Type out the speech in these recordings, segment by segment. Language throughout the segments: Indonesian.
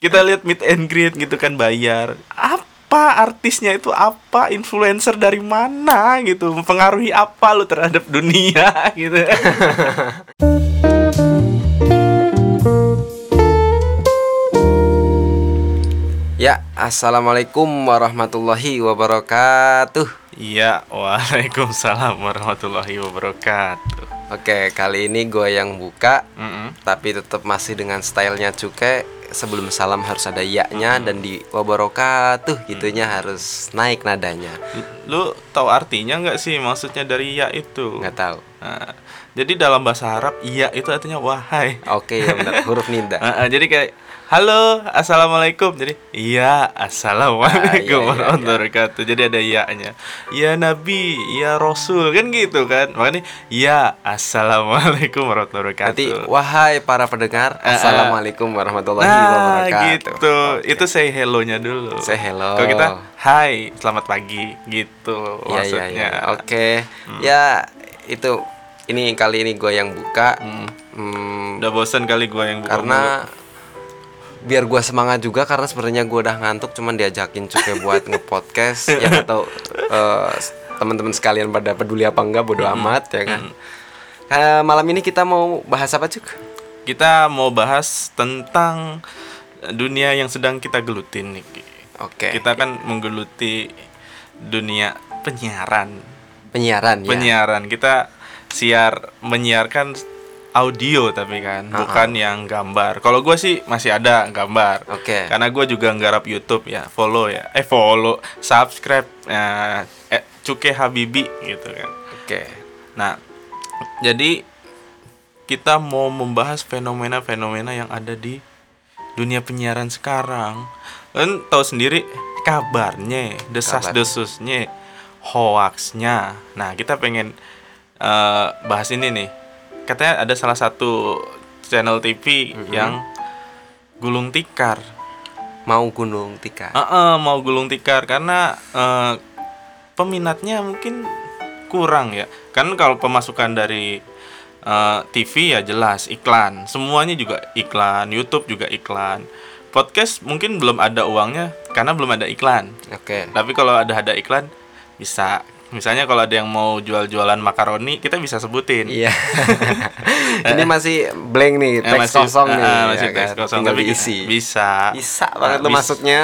kita lihat meet and greet gitu kan bayar. Apa artisnya itu? Apa influencer dari mana gitu? Mempengaruhi apa lu terhadap dunia gitu? Ya, assalamualaikum warahmatullahi wabarakatuh. iya waalaikumsalam warahmatullahi wabarakatuh Oke, kali ini gue yang buka, Mm-mm. tapi tetap masih dengan stylenya cukai. Sebelum salam harus ada ya-nya dan di wabarakatuh gitunya harus naik nadanya. lu tahu artinya nggak sih maksudnya dari ya itu Nggak tahu. Nah, jadi dalam bahasa Arab iya itu artinya wahai Oke, ya benar. Huruf nida. Jadi kayak halo assalamualaikum. Jadi iya assalamualaikum Ah, iya, iya, warahmatullahi wabarakatuh. Jadi ada iya-nya. Ya nabi. Ya rasul. Kan gitu kan? Makanya ya assalamualaikum warahmatullahi Nanti wabarakatuh wahai para pendengar, ah. assalamualaikum warahmatullahi nah wabarakatuh. gitu. Itu say hello nya dulu. Say hello. kalau kita hai selamat pagi gitu Iya, iya, maksudnya. iya. Oke. Ya, itu ini kali ini gue yang buka. Hmm, udah bosan kali gua yang buka karena biar gua semangat juga karena sebenarnya gua udah ngantuk cuman diajakin cukai buat ngepodcast. Ya nggak tahu eh, teman-teman sekalian pada peduli apa enggak bodo amat ya kan? Eh, malam ini kita mau bahas apa cuk? Kita mau bahas tentang dunia yang sedang kita gelutin nih oke. Kita kan menggeluti dunia penyiaran. Penyiaran ya. Penyiaran. Kita siar menyiarkan audio tapi kan Uh-uh. bukan yang gambar. Kalau gue sih masih ada gambar. Oke. karena gue juga nggarap YouTube ya follow ya. Eh follow subscribe ya eh, Cuke Habibi gitu kan. Oke. Nah jadi kita mau membahas fenomena-fenomena yang ada di dunia penyiaran sekarang. Kan tahu sendiri kabarnya desas-desusnya hoaxnya. Nah kita pengen eh, bahas ini nih katanya ada salah satu channel TV yang gulung tikar. Mau gunung tika Heeh, mau gulung tikar karena eh, peminatnya mungkin kurang ya. Kan kalau pemasukan dari eh, TV ya jelas iklan. Semuanya juga iklan YouTube juga iklan. Podcast mungkin belum ada uangnya karena belum ada iklan. Oke. Tapi kalau ada ada iklan bisa misalnya kalau ada yang mau jual-jualan makaroni kita bisa sebutin. Iya. Ini masih blank nih Eh, teks kosong eh, nih eh, masih ya teks kan? kosong tinggal tapi diisi. bisa. Bisa banget lu Bis- masuknya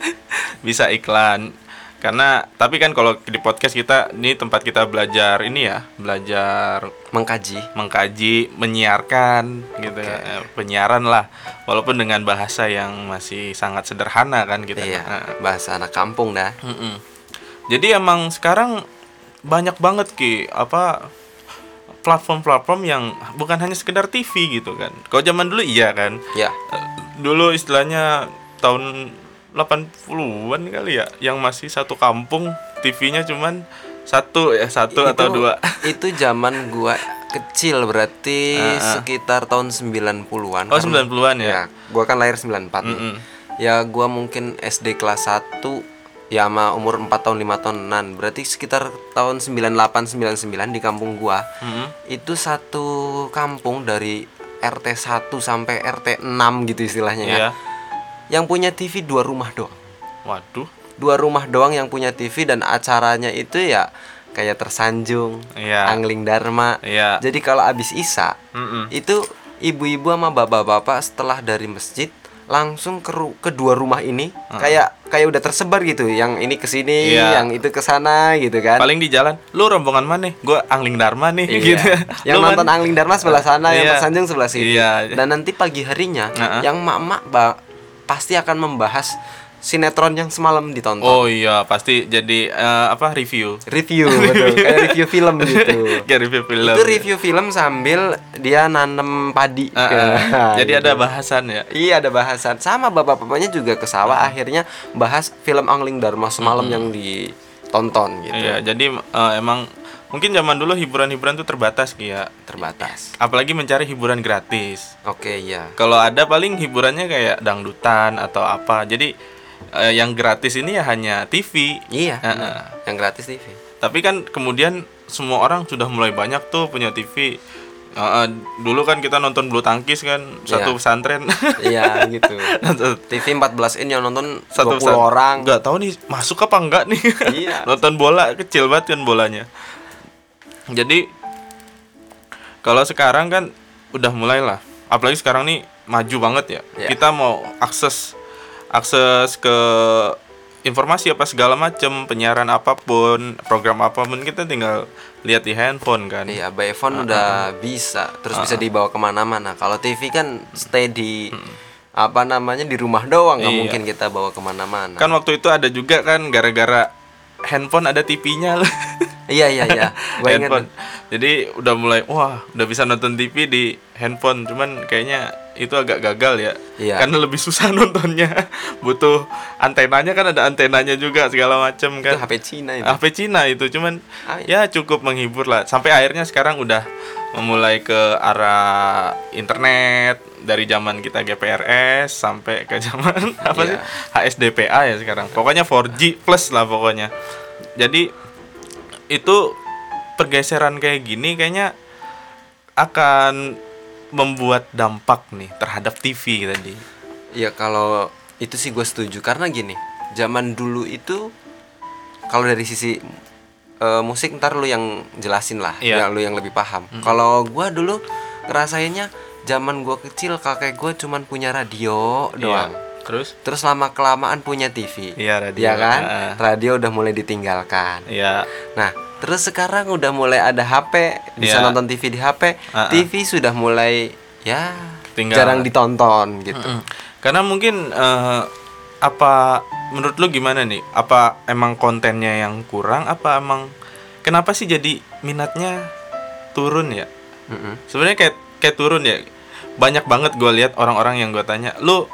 bisa iklan. Karena tapi kan kalau di podcast kita ini tempat kita belajar ini ya belajar mengkaji. mengkaji menyiarkan gitu Oke. ya, penyiaran lah. Walaupun dengan bahasa yang masih sangat sederhana kan kita. Iya Nah, bahasa anak kampung dah. Mm-mm. Jadi emang sekarang banyak banget ki apa platform-platform yang bukan hanya sekedar TV gitu kan kalau zaman dulu iya kan ya dulu istilahnya tahun 80-an kali ya yang masih satu kampung TV-nya cuman satu ya satu atau Itu- dua itu zaman gua kecil berarti Ah, ah. sekitar tahun 90-an oh Karena- 90-an ya, ya gua kan lahir 94 nih. Mm-mm. ya gua mungkin SD kelas 1 ya sama umur 4 tahun 5 tahunan berarti sekitar tahun 98 99 di kampung gua Mm-mm. itu satu kampung dari RT 1 sampai RT 6 gitu istilahnya ya iya yang punya TV dua rumah doang waduh dua rumah doang yang punya TV dan acaranya itu ya kayak tersanjung Iya. angling dharma Iya. jadi kalau abis isa Mm-mm. itu ibu-ibu sama bapak-bapak setelah dari masjid langsung ke ru- kedua rumah ini kayak kayak udah tersebar gitu yang ini ke sini Iya. yang itu ke sana gitu kan paling di jalan lu rombongan mana gue angling dharma nih Iya. gitu yang Lu nonton man- angling dharma sebelah sana yang Iya. tersanjung sebelah sini Iya. dan nanti pagi harinya Heeh. yang mak-mak pasti akan membahas sinetron yang semalam ditonton. Oh iya pasti jadi eh, apa review. Review betul. Kayak review film gitu. Kayak review film. Itu review film sambil dia nanem padi. Ah. Nah, jadi gitu. ada bahasan ya? Iya ada bahasan. Sama bapak-bapaknya juga ke sawah akhirnya bahas film Angling Dharma semalam yang ditonton gitu. Iya, jadi eh, emang mungkin zaman dulu hiburan-hiburan tuh terbatas ya. terbatas. Apalagi mencari hiburan gratis. oke iya. Kalau ada paling hiburannya kayak dangdutan atau apa. Jadi eh, yang gratis ini ya hanya TV. iya benar. ah. yang gratis TV Tapi kan kemudian semua orang sudah mulai banyak tuh punya TV. Uh, uh, dulu kan kita nonton bulu tangkis kan satu Iya. pesantren. Iya gitu. Nonton TV 14 in yang nonton satu 20 pesantren. orang. Nggak tahu nih masuk apa enggak nih. Iya. nonton bola kecil banget kan bolanya. Jadi kalau sekarang kan udah mulai lah. Apalagi sekarang nih maju banget ya. Iya. Kita mau akses akses ke informasi apa segala macam penyiaran apa pun program apa pun kita tinggal lihat di handphone kan Iya, by phone udah bisa, terus bisa dibawa ke mana-mana. Kalau TV kan stay di apa namanya di rumah doang, nggak Iya. mungkin kita bawa ke mana-mana. kan waktu itu ada juga kan gara-gara handphone ada TV-nya Iya iya iya, ingat. handphone jadi udah mulai wah udah bisa nonton TV di handphone cuman kayaknya itu agak gagal ya Iya. karena lebih susah nontonnya butuh antenanya kan ada antenanya juga segala macam Itu kan HP Cina itu. HP Cina itu cuman Ah, iya. ya cukup menghibur lah sampai akhirnya sekarang udah memulai ke arah internet dari zaman kita GPRS sampai ke zaman apa sih Iya. HSDPA ya sekarang pokoknya 4G plus lah pokoknya jadi itu pergeseran kayak gini kayaknya akan membuat dampak nih terhadap TV tadi Ya kalau itu sih gue setuju karena gini, zaman dulu itu kalau dari sisi eh, musik ntar lu yang jelasin lah, Iya. yang lu yang lebih paham. Kalau gua dulu ngerasainnya zaman gua kecil kakek gue cuman punya radio doang. Iya. terus Terus lama kelamaan punya TV. Iya, radio. Iya kan? Ah. Radio udah mulai ditinggalkan. ya Nah, terus sekarang udah mulai ada HP, bisa Iya. nonton TV di HP. Ah, ah. TV sudah mulai ya Tinggal. jarang ditonton gitu. Mm. Karena mungkin eh, apa menurut lu gimana nih? Apa emang kontennya yang kurang? Apa emang kenapa sih jadi minatnya turun ya? Mm-mm. Sebenarnya kayak kayak turun ya. Banyak banget gue lihat orang-orang yang gue tanya, lu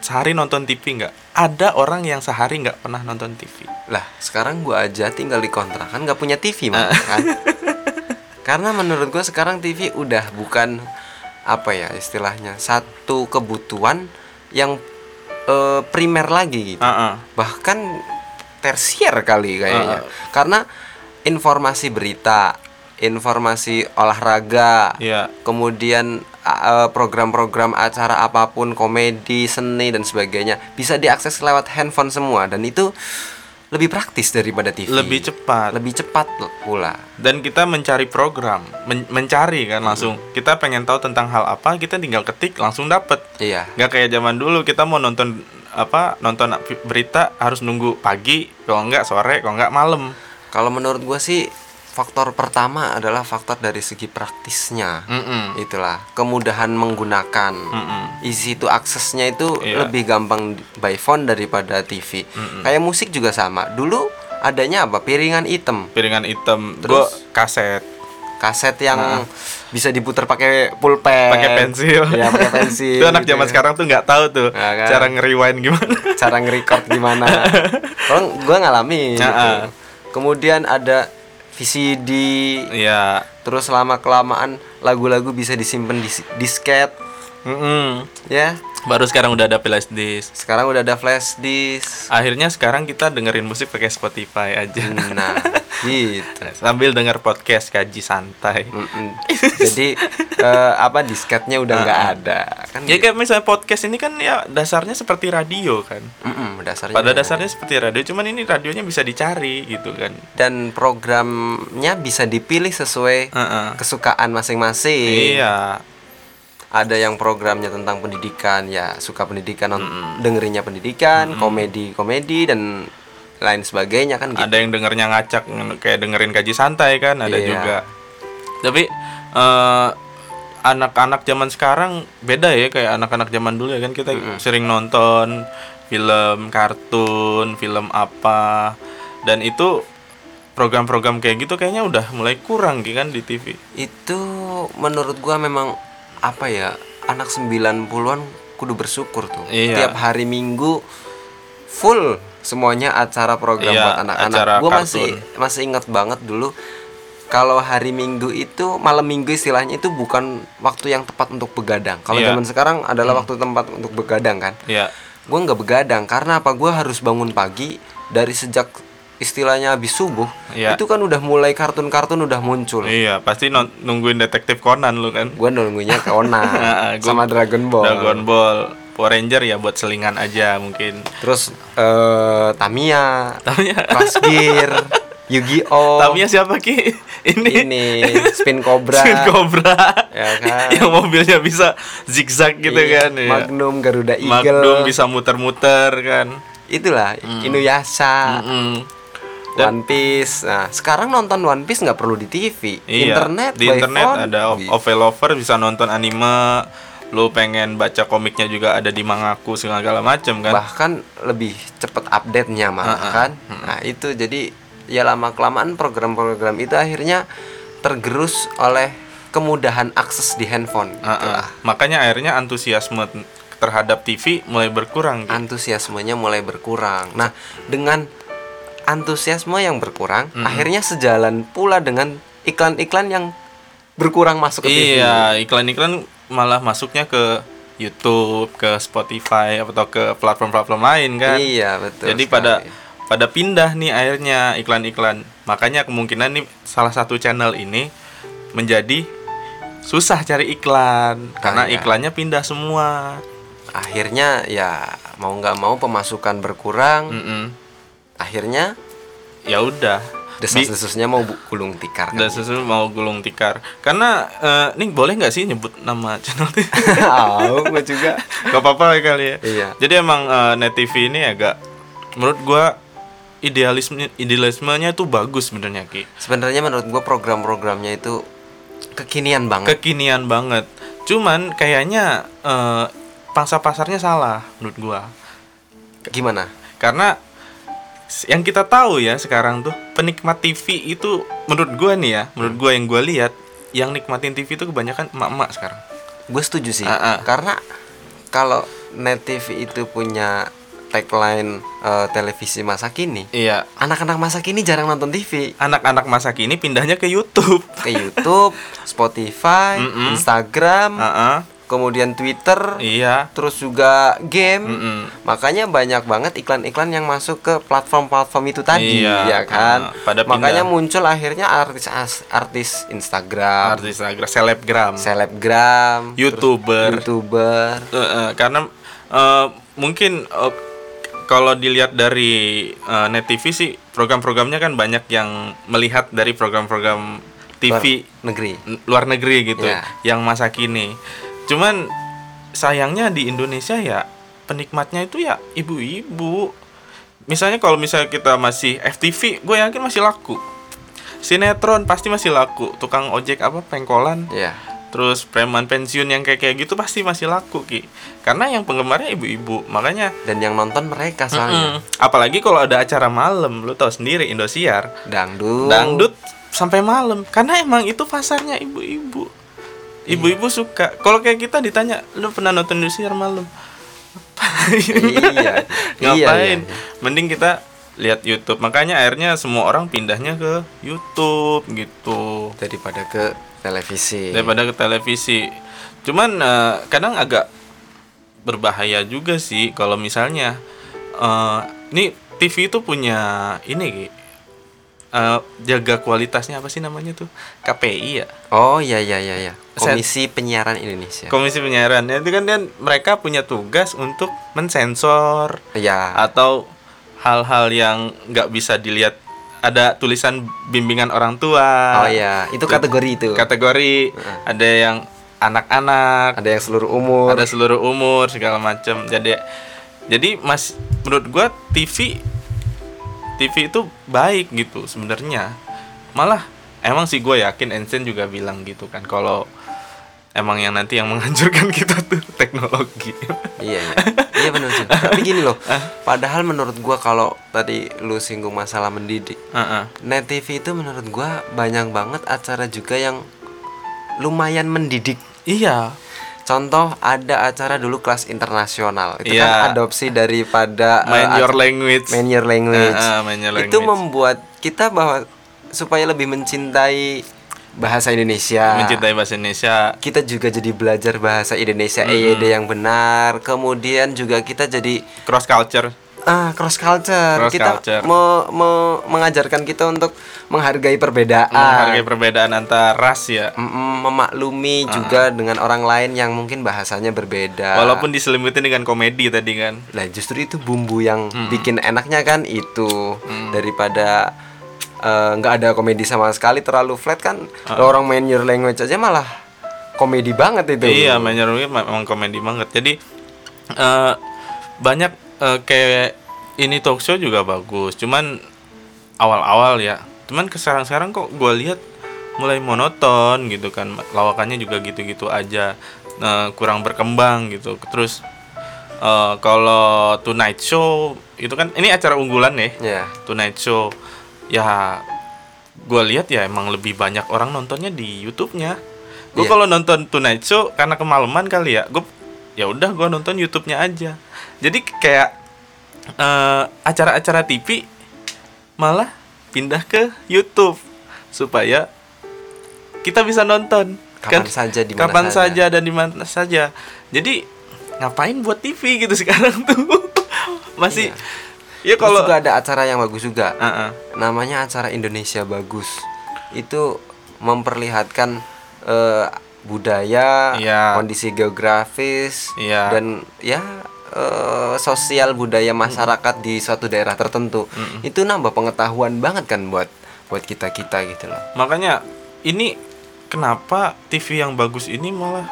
sehari nonton TV nggak? Ada orang yang sehari nggak pernah nonton TV. Lah, sekarang gua aja tinggal di kontrakan nggak punya TV Ah. mah kan. Karena menurut gua sekarang TV udah bukan apa ya istilahnya satu kebutuhan yang eh, primer lagi gitu. Ah, ah. Bahkan tersier kali kayaknya. Ah, Karena informasi berita, informasi olahraga, Iya. kemudian program-program acara apa pun komedi seni dan sebagainya bisa diakses lewat handphone semua dan itu lebih praktis daripada TV Lebih cepat. lebih cepat pula Dan kita mencari program, men- mencari kan langsung. Kita pengen tahu tentang hal apa, kita tinggal ketik langsung dapet. iya nggak kayak zaman dulu kita mau nonton apa nonton berita harus nunggu pagi kalau nggak sore kalau nggak malam kalau menurut gua sih faktor pertama adalah faktor dari segi praktisnya Mm-mm. itulah kemudahan menggunakan Mm-mm. easy to aksesnya itu Iya. lebih gampang by phone daripada TV kayak musik juga sama dulu adanya apa piringan hitam piringan hitam Terus? gua kaset kaset yang bisa diputar pakai pulpen pakai pensil ya pakai pensil itu anak gitu zaman ya. sekarang tuh nggak tahu tuh Ya kan? cara ngeriwain gimana cara nge-record gimana kalau gua ngalamin gitu. Ya, ah. kemudian ada VCD Iya. Terus lama kelamaan lagu-lagu bisa disimpan di disket Mm-mm. ya baru sekarang udah ada flash disk. Sekarang udah ada flash disk. Akhirnya sekarang kita dengerin musik pakai Spotify aja. Nah gitu. Sambil denger podcast kaji santai. Mm-mm. jadi eh, apa disketnya udah nggak ada kan ya kayak misalnya podcast ini kan ya dasarnya seperti radio kan. Mm-mm, dasarnya pada dasarnya seperti radio cuman ini radionya bisa dicari gitu kan. Dan programnya bisa dipilih sesuai Heeh. kesukaan masing-masing. iya Ada yang programnya tentang pendidikan, ya suka pendidikan, non- dengerinnya pendidikan, komedi komedi dan lain sebagainya kan gitu. ada yang dengernya ngacak kayak dengerin kaji santai kan ada Iya. juga. Tapi eh, anak-anak zaman sekarang beda ya kayak anak-anak zaman dulu ya kan kita sering nonton film kartun film apa dan itu program-program kayak gitu kayaknya udah mulai kurang kan di TV Itu menurut gua memang apa ya? Anak 90-an kudu bersyukur tuh. Iya. Tiap hari Minggu full semuanya acara program Iya, buat anak-anak. kartun. masih masih ingat banget dulu kalau hari Minggu itu malam Minggu istilahnya itu bukan waktu yang tepat untuk begadang. Kalau Iya. zaman sekarang adalah waktu tempat untuk begadang kan. ya gue nggak begadang karena apa gue harus bangun pagi dari sejak istilahnya habis subuh, Iya. itu kan udah mulai kartun-kartun udah muncul. Iya, pasti non- nungguin detektif Conan lu kan. Gue nunggunya Conan Gua- sama Dragon Ball. Dragon Ball, Power Ranger ya buat selingan aja mungkin. Terus eh Tamiya, Tamiya. Crash Gear, Yu-Gi-Oh. Tamiya siapa Ki? Ini, ini Spin Cobra. Spin Cobra. Ya kan? Yang mobilnya bisa zigzag gitu Iya, kan. ya. Magnum, Garuda Eagle. Magnum bisa muter-muter kan. Itulah Inuyasha, Mm-mm. One Piece. Nah, sekarang nonton One Piece nggak perlu di TV. Iya, Internet, di internet phone, ada. Ovelover bisa nonton anime. Lu pengen baca komiknya juga ada di Mangaku segala macam kan. bahkan lebih cepet update-nya malah Ha-ha. kan. Nah, itu jadi ya lama kelamaan program-program itu akhirnya tergerus oleh kemudahan akses di handphone. Gitu ah. lah. Makanya akhirnya antusiasme terhadap TV mulai berkurang. gitu. Antusiasmenya mulai berkurang. Nah, dengan antusiasme yang berkurang, Mm-mm. akhirnya sejalan pula dengan iklan-iklan yang berkurang masuk ke TV. Iya, iklan-iklan malah masuknya ke YouTube, ke Spotify atau ke platform-platform lain kan. Iya, betul. Jadi sekali. pada pada pindah nih akhirnya iklan-iklan. Makanya kemungkinan nih salah satu channel ini menjadi susah cari iklan karena iya. iklannya pindah semua. akhirnya ya mau nggak mau pemasukan berkurang, Mm-mm. Akhirnya Ya udah. Desas-desusnya mau gulung tikar. kan? sesuatu mau gulung tikar karena eh, nih boleh nggak sih nyebut nama channel ini Tahu gue juga. Gak apa-apa kali ya. Iya. Jadi emang eh, Net TV ini agak menurut gua idealisme idealismenya tuh bagus sebenarnya Ki. Sebenarnya menurut gue program-programnya itu kekinian banget. Kekinian banget. Cuman kayaknya eh, pangsa pasarnya salah menurut gua. Gimana? Karena yang kita tahu ya sekarang tuh penikmat TV itu menurut gua nih ya, menurut gua yang gua lihat yang nikmatin TV itu kebanyakan emak-emak sekarang. Gue setuju sih. Ah. Karena kalau Net TV itu punya tagline eh, televisi masa kini, Iya. anak-anak masa kini jarang nonton TV. Anak-anak masa kini pindahnya ke YouTube. Ke YouTube, Spotify, Mm-mm. Instagram, Heeh. Kemudian Twitter, Iya. terus juga game. Mm-mm. Makanya banyak banget iklan-iklan yang masuk ke platform-platform itu tadi, Iya, ya kan? ah, pada Makanya pindah. muncul akhirnya artis artis Instagram, artis Instagram, selebgram, selebgram, YouTuber. YouTuber. Eh, eh, karena eh, mungkin eh, kalau dilihat dari eh, net TV sih program-programnya kan banyak yang melihat dari program-program TV luar negeri. luar negeri gitu Ya. yang masa kini. Cuman sayangnya di Indonesia ya penikmatnya itu ya ibu-ibu. Misalnya kalau misalnya kita masih FTV, gue yakin masih laku. Sinetron pasti masih laku. Tukang ojek apa pengkolan Ya. terus preman pensiun yang kayak kayak gitu pasti masih laku ki karena yang penggemarnya ibu-ibu makanya Dan yang nonton mereka soalnya mm, apalagi kalau ada acara malam lu tahu sendiri Indosiar dangdut. dangdut sampai malam karena emang itu pasarnya ibu-ibu ibu-ibu suka kalau kayak kita ditanya lu pernah nonton Indosiar malam Iya. ngapain Iya, iya, mending kita lihat YouTube makanya akhirnya semua orang pindahnya ke YouTube gitu Daripada ke televisi. daripada ke televisi. Cuman eh, kadang agak berbahaya juga sih kalau misalnya eh ini TV itu punya ini Eh, jaga kualitasnya apa sih namanya tuh? KPI ya? Oh iya iya iya iya. Sen- Komisi Penyiaran Indonesia. Komisi Penyiaran. Ya, itu kan dan mereka punya tugas untuk mensensor Iya. atau hal-hal yang nggak bisa dilihat. Ada tulisan bimbingan orang tua. Oh iya, itu kategori itu. kategori. Ada yang anak-anak. Ada yang seluruh umur. ada seluruh umur segala macam jadi jadi mas menurut gua TV TV itu baik gitu sebenarnya malah emang sih gue yakin Einstein juga bilang gitu kan kalau emang yang nanti yang menghancurkan kita tuh teknologi Iya, iya. Iya benar sih. Tapi gini loh. Padahal menurut gua kalau tadi lu singgung masalah mendidik, Heeh. Net TV itu menurut gua banyak banget acara juga yang lumayan mendidik. iya Contoh ada acara dulu kelas internasional. Itu Iya. kan adopsi daripada uh, main your at- language Main Your Language. Ah, ah, Main Your Itu Language. membuat kita bahwa supaya lebih mencintai bahasa Indonesia. mencintai bahasa Indonesia Kita juga jadi belajar bahasa Indonesia EYD yang benar. Kemudian juga kita jadi cross culture ah cross culture Cross kita culture. me- me- mengajarkan kita untuk menghargai perbedaan Menghargai perbedaan antar ras ya. Mm-mm, memaklumi juga dengan orang lain yang mungkin bahasanya berbeda Walaupun diselimutin dengan komedi tadi kan. Lah justru itu bumbu yang bikin enaknya kan itu daripada eh, nggak ada komedi sama sekali terlalu flat kan Lah orang main your language aja malah komedi banget itu. Iya, Manjar memang komedi banget. Jadi eh, banyak eh, kayak ini talk show juga bagus. Cuman awal-awal ya. Cuman ke sekarang-sekarang kok gue lihat mulai monoton gitu kan. Lawakannya juga gitu-gitu aja. Eh, kurang berkembang gitu. Terus eh, kalau Tonight Show itu kan ini acara unggulan ya. Ya. Tonight Show ya gue lihat ya emang lebih banyak orang nontonnya di YouTube-nya. Gue Iya. kalau nonton Tonight Show karena kemalaman kali ya, gue ya udah gue nonton YouTube-nya aja. Jadi kayak eh, acara-acara TV malah pindah ke YouTube supaya kita bisa nonton Kapan saja, di mana kapan saja. saja dan di mana saja. Jadi ngapain buat TV gitu sekarang tuh masih ya Terus kalau juga ada acara yang bagus juga. Ah, ah. Namanya acara Indonesia Bagus. Itu memperlihatkan eh, budaya, Iya. kondisi geografis Iya. dan ya eh, sosial budaya masyarakat di suatu daerah tertentu. Itu nambah pengetahuan banget kan buat buat kita-kita gitu loh. makanya ini kenapa TV yang bagus ini malah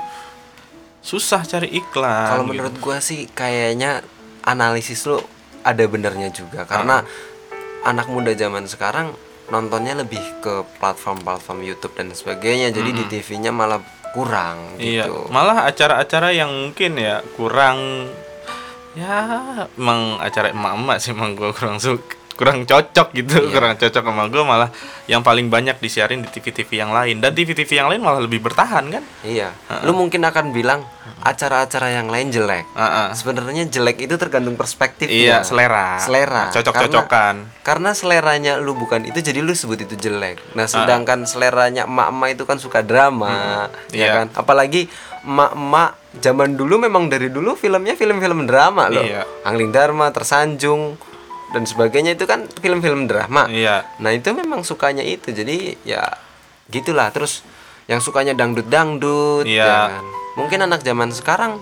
susah cari iklan Kalau gitu. menurut gua sih kayaknya analisis lu ada benernya juga karena anak muda zaman sekarang nontonnya lebih ke platform-platform YouTube dan sebagainya. Jadi di TV-nya malah kurang iya gitu. malah acara-acara yang mungkin ya kurang ya emang acara emak-emak sih emang gue kurang suka kurang cocok gitu Iya. kurang cocok sama gue malah yang paling banyak disiarin di TV-TV yang lain dan TV-TV yang lain malah lebih bertahan kan Iya. Lu mungkin akan bilang acara-acara yang lain jelek. Ah, ah. Sebenarnya jelek itu tergantung perspektif iya selera Selera. cocok-cocokan Karena, karena seleranya lu bukan itu jadi lu sebut itu jelek. Nah, sedangkan seleranya emak-emak itu kan suka drama, ya Iya. kan? Apalagi emak-emak zaman dulu memang dari dulu filmnya film-film drama loh. Iya. Angling Dharma, Tersanjung dan sebagainya itu kan film-film drama. iya. Nah itu memang sukanya itu. Jadi ya gitulah. Terus yang sukanya dangdut dangdut Iya. mungkin anak zaman sekarang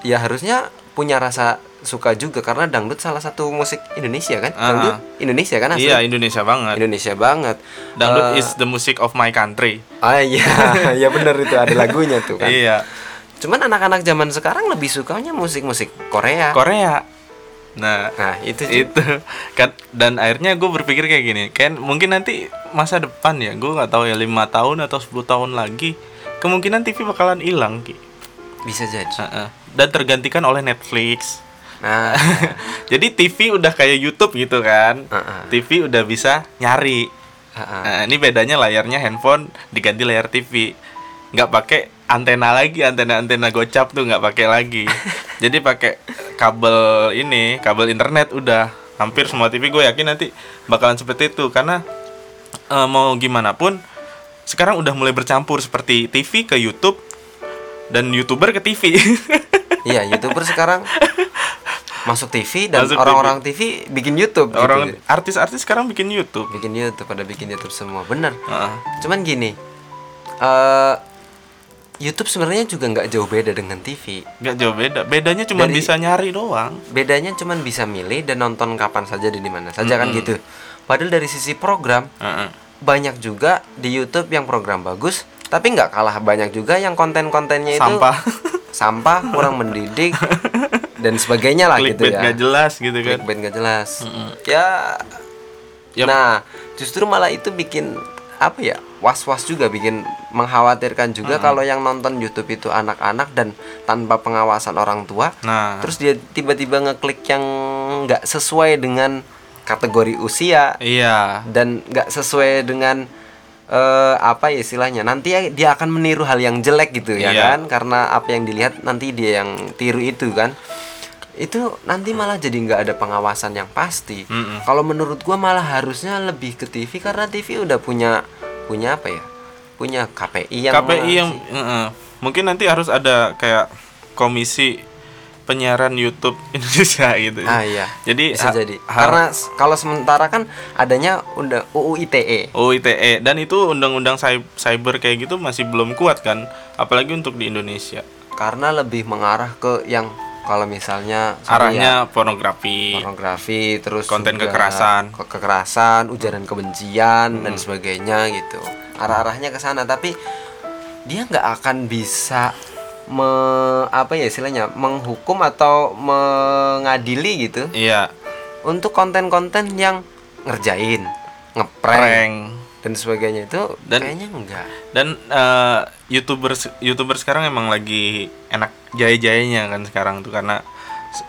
ya harusnya punya rasa suka juga karena dangdut salah satu musik Indonesia kan? Ah. dangdut Indonesia kan asli? Iya Indonesia banget. Indonesia banget. Dangdut Eh, is the music of my country. Ah iya. Ya bener itu ada lagunya tuh kan? Iya cuman anak-anak zaman sekarang lebih sukanya musik-musik Korea Korea nah nah itu juga. itu kan dan akhirnya gue berpikir kayak gini kan mungkin nanti masa depan ya gue nggak tahu ya lima tahun atau 10 tahun lagi kemungkinan TV bakalan hilang Ki. bisa jadi Heeh. dan tergantikan oleh Netflix nah jadi TV udah kayak YouTube gitu kan Heeh. TV udah bisa nyari ah, ah. nah, ini bedanya layarnya handphone diganti layar TV nggak pakai antena lagi antena antena gocap tuh nggak pakai lagi jadi pakai kabel ini kabel internet udah hampir semua TV gue yakin nanti bakalan seperti itu karena eh, mau gimana pun sekarang udah mulai bercampur seperti TV ke YouTube dan youtuber ke TV Iya, youtuber sekarang masuk TV dan orang-orang TV. bikin YouTube. gitu. orang artis-artis sekarang bikin YouTube bikin YouTube, pada bikin YouTube semua, bener. Heeh. Cuman gini, eh YouTube sebenarnya juga nggak jauh beda dengan TV. nggak jauh beda bedanya cuma Dari- bisa nyari doang Bedanya cuman bisa milih dan nonton kapan saja dan di mana saja kan gitu. Padahal dari sisi program Heeh. banyak juga di YouTube yang program bagus, tapi nggak kalah banyak juga yang konten-kontennya itu sampah sampah, kurang mendidik dan sebagainya lah gitu clickbait ya. nggak jelas gitu kan clickbait nggak jelas ya Ya. nah justru malah itu bikin apa ya was was juga bikin mengkhawatirkan juga kalau yang nonton YouTube itu anak-anak dan tanpa pengawasan orang tua nah. terus dia tiba-tiba ngeklik yang nggak sesuai dengan kategori usia iya. dan nggak sesuai dengan eh, apa ya istilahnya nanti ya dia akan meniru hal yang jelek gitu ya Iya. kan karena apa yang dilihat nanti dia yang tiru itu kan. Itu nanti malah jadi nggak ada pengawasan yang pasti. Mm-mm. kalau menurut gua malah harusnya lebih ke TV karena TV udah punya punya apa ya punya KPI yang KPI yang. Heeh. mungkin nanti harus ada kayak komisi penyiaran YouTube Indonesia gitu. Ah iya. Jadi Bisa jadi. Karena kalau sementara kan adanya undang UU ITE. Oh ITE dan itu undang-undang cy- cyber kayak gitu masih belum kuat kan, apalagi untuk di Indonesia. Karena lebih mengarah ke yang kalau misalnya sorry ya, Arahnya pornografi. pornografi terus Konten kekerasan. ke- kekerasan ujaran kebencian dan sebagainya gitu arah-arahnya ke sana tapi dia nggak akan bisa me, apa ya istilahnya menghukum atau mengadili gitu Iya, untuk konten-konten yang ngerjain ngeprank prank. Dan sebagainya itu Dan- kayaknya enggak. Dan eh, youtuber youtuber sekarang emang lagi enak jaya-jayanya kan sekarang tuh karena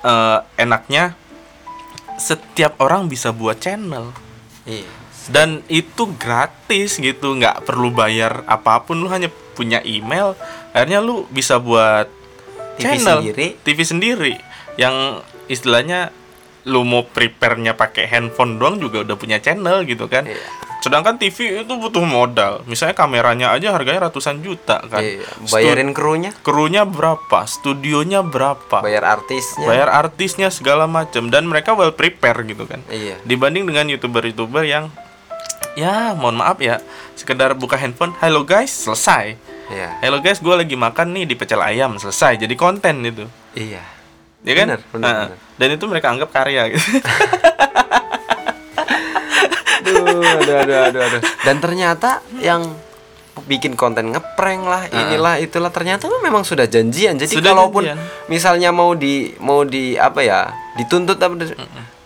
eh, enaknya setiap orang bisa buat channel. Iya. Dan itu gratis gitu nggak perlu bayar apa pun lu hanya punya email akhirnya lu bisa buat TV channel sendiri. TV sendiri. Yang istilahnya lu mau prepare-nya pakai handphone doang juga udah punya channel gitu kan. Iya. Sedangkan TV itu butuh modal. Misalnya kameranya aja harganya ratusan juta kan? Iya. Bayarin krunya. krunya berapa? Studionya berapa? Bayar artisnya. Bayar artisnya segala macam dan mereka well prepare gitu kan? Iya. Dibanding dengan youtuber-youtuber yang ya mohon maaf ya sekedar buka handphone halo guys selesai. Iya. Halo guys gue lagi makan nih di pecel ayam selesai. Jadi konten itu. Iya. Ya kan? Bener, bener, Nah, bener. dan itu mereka anggap karya gitu aduh, aduh, aduh, aduh. Dan ternyata yang bikin konten ngeprank lah, inilah itulah ternyata memang sudah janjian. Jadi Sudah kalaupun janjian. misalnya mau di mau di apa ya, dituntut apa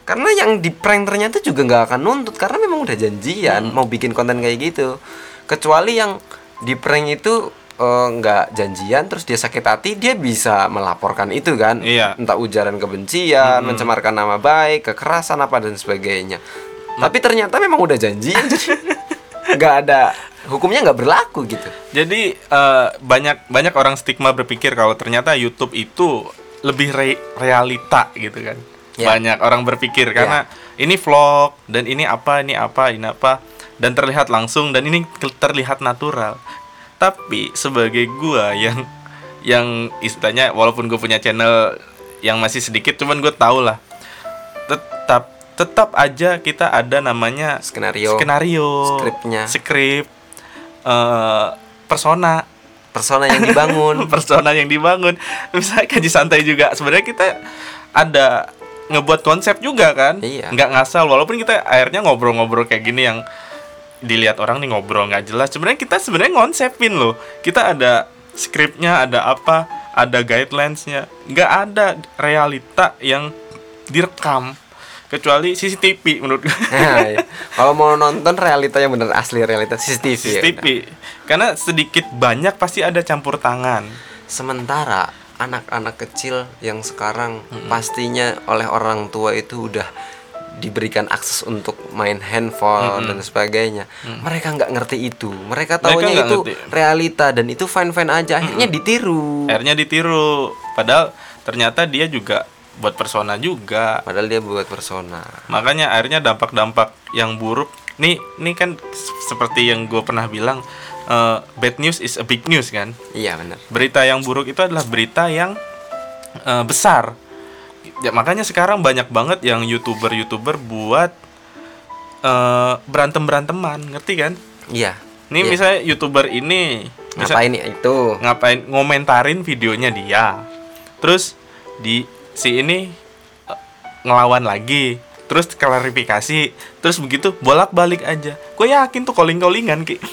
karena yang di prank ternyata juga nggak akan nuntut karena memang udah janjian mau bikin konten kayak gitu. Kecuali yang di prank itu eh, nggak janjian terus dia sakit hati dia bisa melaporkan itu kan Iya. entah ujaran kebencian mencemarkan nama baik kekerasan apa dan sebagainya tapi ternyata memang udah janji. Nggak ada hukumnya nggak berlaku gitu. Jadi eh, banyak banyak orang stigma berpikir kalau ternyata YouTube itu lebih re- realita gitu kan. Ya. banyak orang berpikir karena ini vlog dan ini apa ini apa ini apa dan terlihat langsung dan ini terlihat natural. Tapi sebagai gua yang yang istilahnya walaupun gue punya channel yang masih sedikit cuman gue tau lah. Tetap tetap aja kita ada namanya Skenario. skenario Skripnya. skrip eh, persona. Persona yang dibangun. Persona yang dibangun. Misalnya kaji santai juga. Sebenarnya kita ada ngebuat konsep juga kan? Iya. nggak ngasal. Walaupun kita akhirnya ngobrol-ngobrol kayak gini yang dilihat orang nih ngobrol nggak jelas. Sebenarnya kita sebenarnya ngonsepin loh. Kita ada skripnya ada apa ada guidelinesnya. Nggak ada realita yang direkam kecuali CCTV menurut gue Nah, iya. kalau mau nonton realita yang bener asli realita CCTV, ya. CCTV karena sedikit banyak pasti ada campur tangan. Sementara anak-anak kecil yang sekarang pastinya oleh orang tua itu udah diberikan akses untuk main handphone dan sebagainya. Mereka nggak ngerti itu. Mereka tahunya itu ngerti. realita dan itu fine fine aja. Akhirnya ditiru. Akhirnya ditiru. Padahal ternyata dia juga buat persona juga. Padahal dia buat persona. Makanya akhirnya dampak-dampak yang buruk. Nih nih kan seperti yang gue pernah bilang eh, bad news is a big news kan? Iya benar. Berita yang buruk itu adalah berita yang eh, besar. Ya, makanya sekarang banyak banget yang youtuber youtuber buat eh, berantem beranteman ngerti kan? Iya. Nih Iya. misalnya youtuber ini ngapain ya itu? Ngapain ngomentarin videonya dia. Terus di si ini eh, ngelawan lagi terus klarifikasi terus begitu bolak balik aja. Gue yakin tuh calling callingan ki.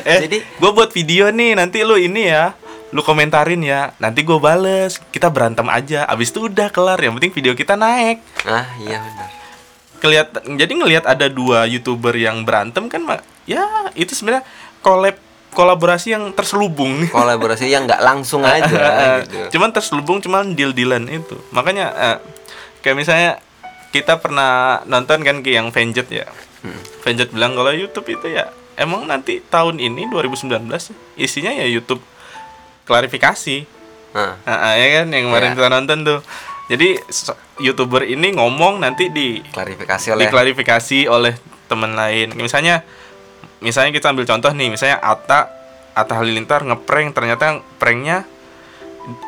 Eh Jadi- gue buat video nih nanti lu ini ya lu komentarin ya nanti gue bales kita berantem aja abis itu udah kelar yang penting video kita naik. Ah iya benar. Kelihatan jadi ngelihat ada dua youtuber yang berantem kan mak ya itu sebenarnya collab kolaborasi yang terselubung nih. Kolaborasi yang nggak langsung aja gitu. Cuman terselubung cuman deal dealan itu. Makanya eh, kayak misalnya kita pernah nonton kan ke yang Venjet ya. Hmm. Venjet bilang kalau YouTube itu ya emang nanti tahun ini 2019 isinya ya YouTube klarifikasi. Nah Ah, ah, ya kan yang Ya. kemarin kita nonton tuh. Jadi youtuber ini ngomong nanti di klarifikasi oleh diklarifikasi oleh teman lain. Misalnya misalnya kita ambil contoh nih misalnya Atta Atta Halilintar ngeprank ternyata pranknya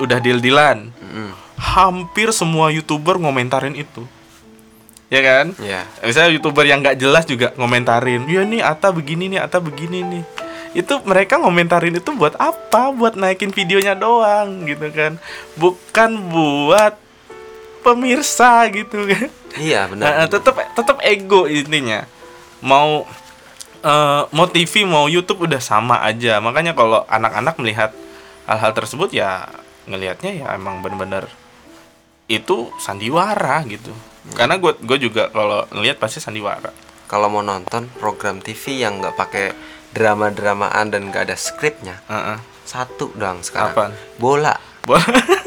udah deal-dealan. Mm-mm. Hampir semua youtuber ngomentarin itu. Ya kan? Iya. Misalnya youtuber yang nggak jelas juga ngomentarin, ya nih Ata begini nih, Ata begini nih. Itu mereka ngomentarin itu buat apa? Buat naikin videonya doang gitu kan. Bukan buat pemirsa gitu kan. Iya benar. Nah, tetap tetap ego intinya. Mau eh, mau TV mau YouTube udah sama aja. Makanya kalau anak-anak melihat hal-hal tersebut ya ngelihatnya ya emang bener-bener itu sandiwara gitu. Karena gue gue juga kalau ngelihat pasti sandiwara. Kalau mau nonton program TV yang nggak pakai drama-dramaan dan nggak ada skripnya, Heeh. satu dong sekarang. Apaan? Bola. Bola.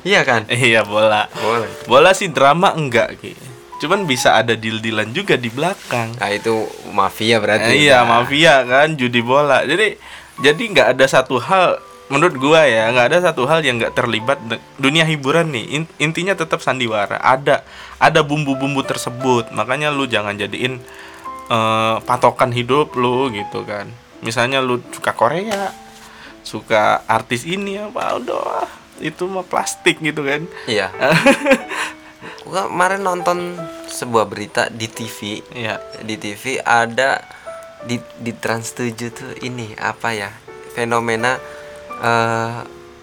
Iya kan? iya bola. Bola. Bola sih drama enggak Ki. Cuman bisa ada deal-dealan juga di belakang. Nah itu mafia berarti. Eh, iya Nah, mafia kan judi bola. Jadi jadi nggak ada satu hal menurut gua ya nggak ada satu hal yang nggak terlibat dunia hiburan nih. In- intinya tetap sandiwara. Ada ada bumbu-bumbu tersebut. Makanya lu jangan jadiin eh, patokan hidup lu gitu kan. Misalnya lu suka Korea suka artis ini apa udah itu mah plastik gitu kan. Iya. Gua kemarin nonton sebuah berita di TV. Iya Di TV ada di di Trans 7 tuh ini apa ya? Fenomena eh,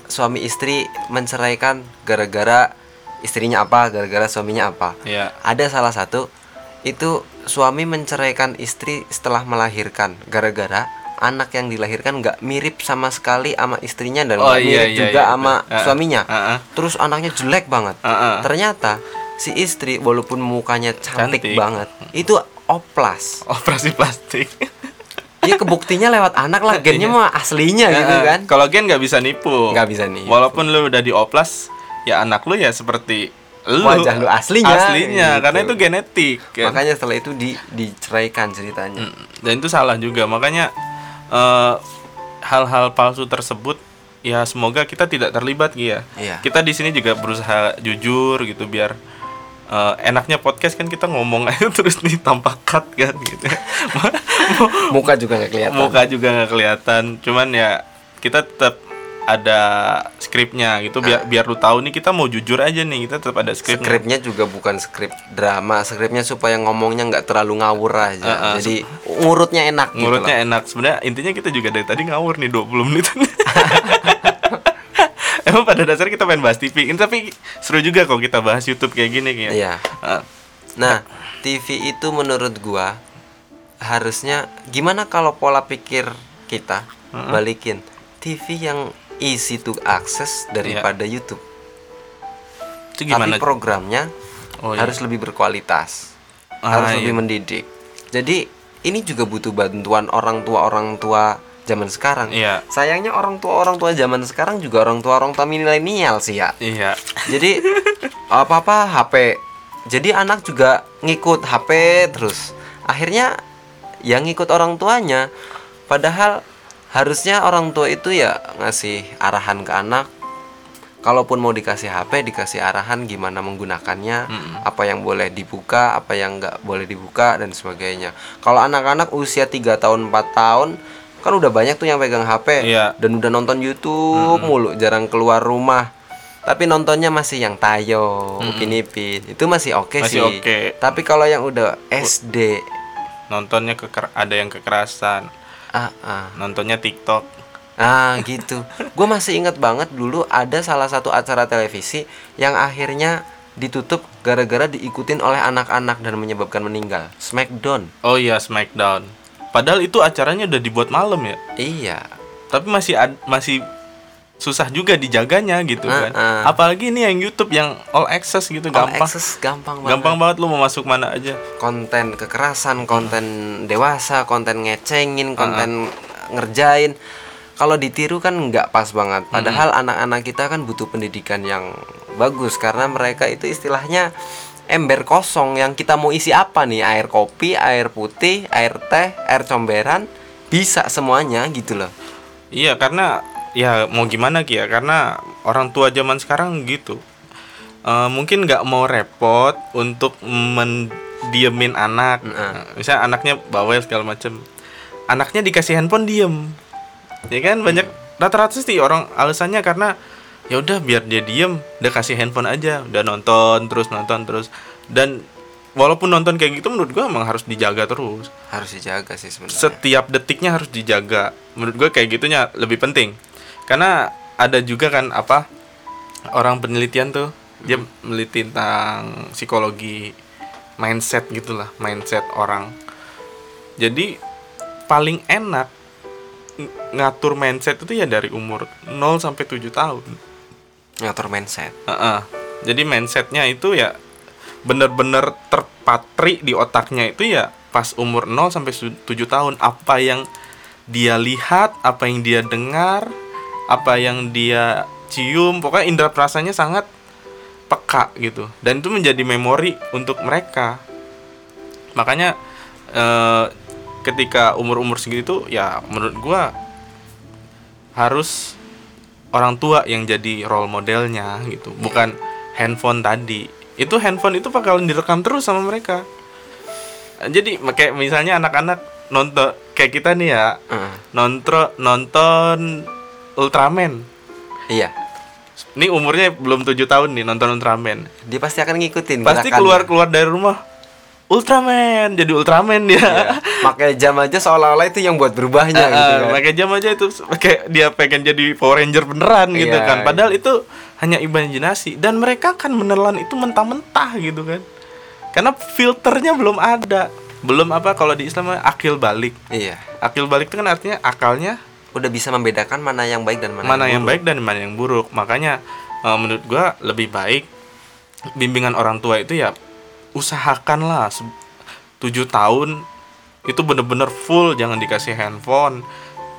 suami istri menceraikan gara-gara istrinya apa, gara-gara suaminya apa. iya Ada salah satu itu suami menceraikan istri setelah melahirkan gara-gara anak yang dilahirkan nggak mirip sama sekali sama istrinya dan Oh, nggak iya, mirip iya, juga iya, sama. Ah, suaminya. ah, ah. Terus anaknya jelek banget. Ah, ah. Ternyata si istri walaupun mukanya cantik, Cantik. banget, itu oplas. operasi plastik Dia kebuktinya lewat anak lah, gennya Iya. mah aslinya gitu kan. Kalau gen nggak bisa nipu. Nggak bisa nipu. Walaupun lu udah dioplas, ya anak lu ya seperti lu. Wajah lu aslinya, Aslinya, gitu. karena itu genetik. Kan? Makanya setelah itu di diceraikan ceritanya. Dan itu salah juga. Makanya eh, hal-hal palsu tersebut ya semoga kita tidak terlibat Gi, ya. Iya. Kita di sini juga berusaha jujur gitu biar eh, enaknya podcast kan kita ngomong aja terus nih tanpa cut kan gitu. Muka juga nggak kelihatan. muka juga nggak kelihatan cuman ya kita tetap ada skripnya gitu biar biar lu tahu nih kita mau jujur aja nih kita tetap ada skripnya Skripnya juga bukan skrip drama, skripnya supaya ngomongnya nggak terlalu ngawur aja. Ah, ah, Jadi ngurutnya enak gitu ngurutnya loh. enak sebenarnya intinya kita juga dari tadi ngawur nih 20 menit emang pada dasarnya kita main bahas TV ini tapi seru juga kok kita bahas YouTube kayak gini kayak Iya. Ah, Nah, TV itu menurut gua harusnya gimana kalau pola pikir kita balikin TV yang easy to access daripada YouTube. itu gimana Tapi programnya Oh, iya. harus lebih berkualitas. Ah, harus iya. lebih mendidik. Jadi ini juga butuh bantuan orang tua orang tua zaman sekarang. Iya. Sayangnya orang tua orang tua zaman sekarang juga orang tua orang tua milenial sih ya. iya Jadi apa apa HP. Jadi anak juga ngikut HP terus. Akhirnya yang ngikut orang tuanya. Padahal harusnya orang tua itu ya ngasih arahan ke anak. Kalaupun mau dikasih HP, dikasih arahan gimana menggunakannya, apa yang boleh dibuka, apa yang nggak boleh dibuka dan sebagainya. Kalau anak-anak usia 3 tahun, 4 tahun, kan udah banyak tuh yang pegang HP Iya. dan udah nonton YouTube mulu, jarang keluar rumah. Tapi nontonnya masih yang Tayo, Upin Ipin. Itu masih oke Masih sih. oke. Tapi kalau yang udah SD, nontonnya keker ada yang kekerasan ah, ah. nontonnya TikTok Nah gitu Gue masih inget banget dulu ada salah satu acara televisi Yang akhirnya ditutup gara-gara diikutin oleh anak-anak dan menyebabkan meninggal Smackdown oh iya Smackdown padahal itu acaranya udah dibuat malam ya? Iya. Tapi masih ad- masih susah juga dijaganya gitu kan. Ah. apalagi ini yang YouTube yang all access gitu All gampang. access gampang banget. Gampang banget lu mau masuk mana aja. Konten kekerasan, konten dewasa, konten ngecengin, konten ngerjain. Kalau ditiru kan nggak pas banget. Padahal anak-anak kita kan butuh pendidikan yang bagus. Karena mereka itu istilahnya ember kosong yang kita mau isi apa nih? Air kopi air putih air teh air comberan? Bisa semuanya gitu loh. Iya karena ya mau gimana Ki ya? Karena orang tua zaman sekarang gitu. Eh, mungkin nggak mau repot untuk mendiemin anak. Heeh. misalnya anaknya bawel segala macem. Anaknya dikasih handphone diem. Ya kan? Banyak rata-rata sih orang alasannya karena ya udah biar dia diem udah kasih handphone aja udah nonton terus nonton terus. Dan walaupun nonton kayak gitu menurut gua emang harus dijaga terus. Harus dijaga sih sebenarnya. Setiap detiknya harus dijaga. Menurut gue kayak gitunya lebih penting. Karena ada juga kan apa orang penelitian tuh dia meliti tentang psikologi mindset gitulah mindset orang. Jadi paling enak ng- ngatur mindset itu ya dari umur 0 sampai 7 tahun ngatur mindset Heeh. jadi mindsetnya itu ya bener-bener terpatri di otaknya itu ya pas umur 0 sampai su- 7 tahun apa yang dia lihat, apa yang dia dengar, apa yang dia cium, pokoknya indera perasanya sangat peka gitu. Dan itu menjadi memori untuk mereka. Makanya eh, ketika umur-umur segitu ya menurut gua harus orang tua yang jadi role modelnya gitu. Bukan handphone tadi. Itu handphone itu bakalan direkam terus sama mereka. Jadi kayak misalnya anak-anak nonton kayak kita nih ya Heeh. nonton nonton Ultraman. Iya. Ini umurnya belum tujuh tahun nih nonton Ultraman. Dia pasti akan ngikutin pasti keluar keluar dari rumah Ultraman jadi Ultraman dia Iya. pakai jam aja seolah-olah itu yang buat berubahnya Ah, gitu kan. pakai jam aja itu kayak dia pengen jadi Power Ranger beneran gitu Iya, kan iya. padahal itu hanya imajinasi dan mereka kan menelan itu mentah-mentah gitu kan karena filternya belum ada belum apa kalau di Islam akil balik iya akil balik itu kan artinya akalnya udah bisa membedakan mana yang baik dan mana, mana yang buruk. baik dan mana yang buruk makanya eh, menurut gua lebih baik bimbingan orang tua itu ya usahakanlah tujuh tahun itu bener-bener full jangan dikasih handphone.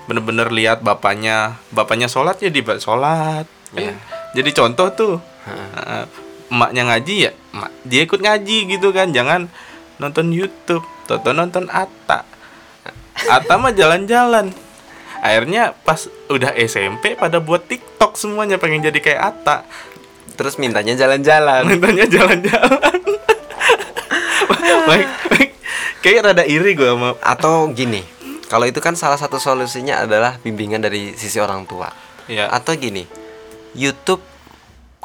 Bener-bener lihat bapaknya bapaknya sholat ya di sholat. Kan Iya. jadi contoh tuh Eh, emaknya ngaji ya emak- dia ikut ngaji gitu kan jangan nonton YouTube tonton nonton Atta. Atta mah jalan-jalan. Akhirnya pas udah SMP pada buat TikTok semuanya pengen jadi kayak Atta. Terus mintanya jalan-jalan. Mintanya jalan-jalan Baik, baik. kayak rada iri gue sama atau gini kalau itu kan salah satu solusinya adalah bimbingan dari sisi orang tua ya atau gini YouTube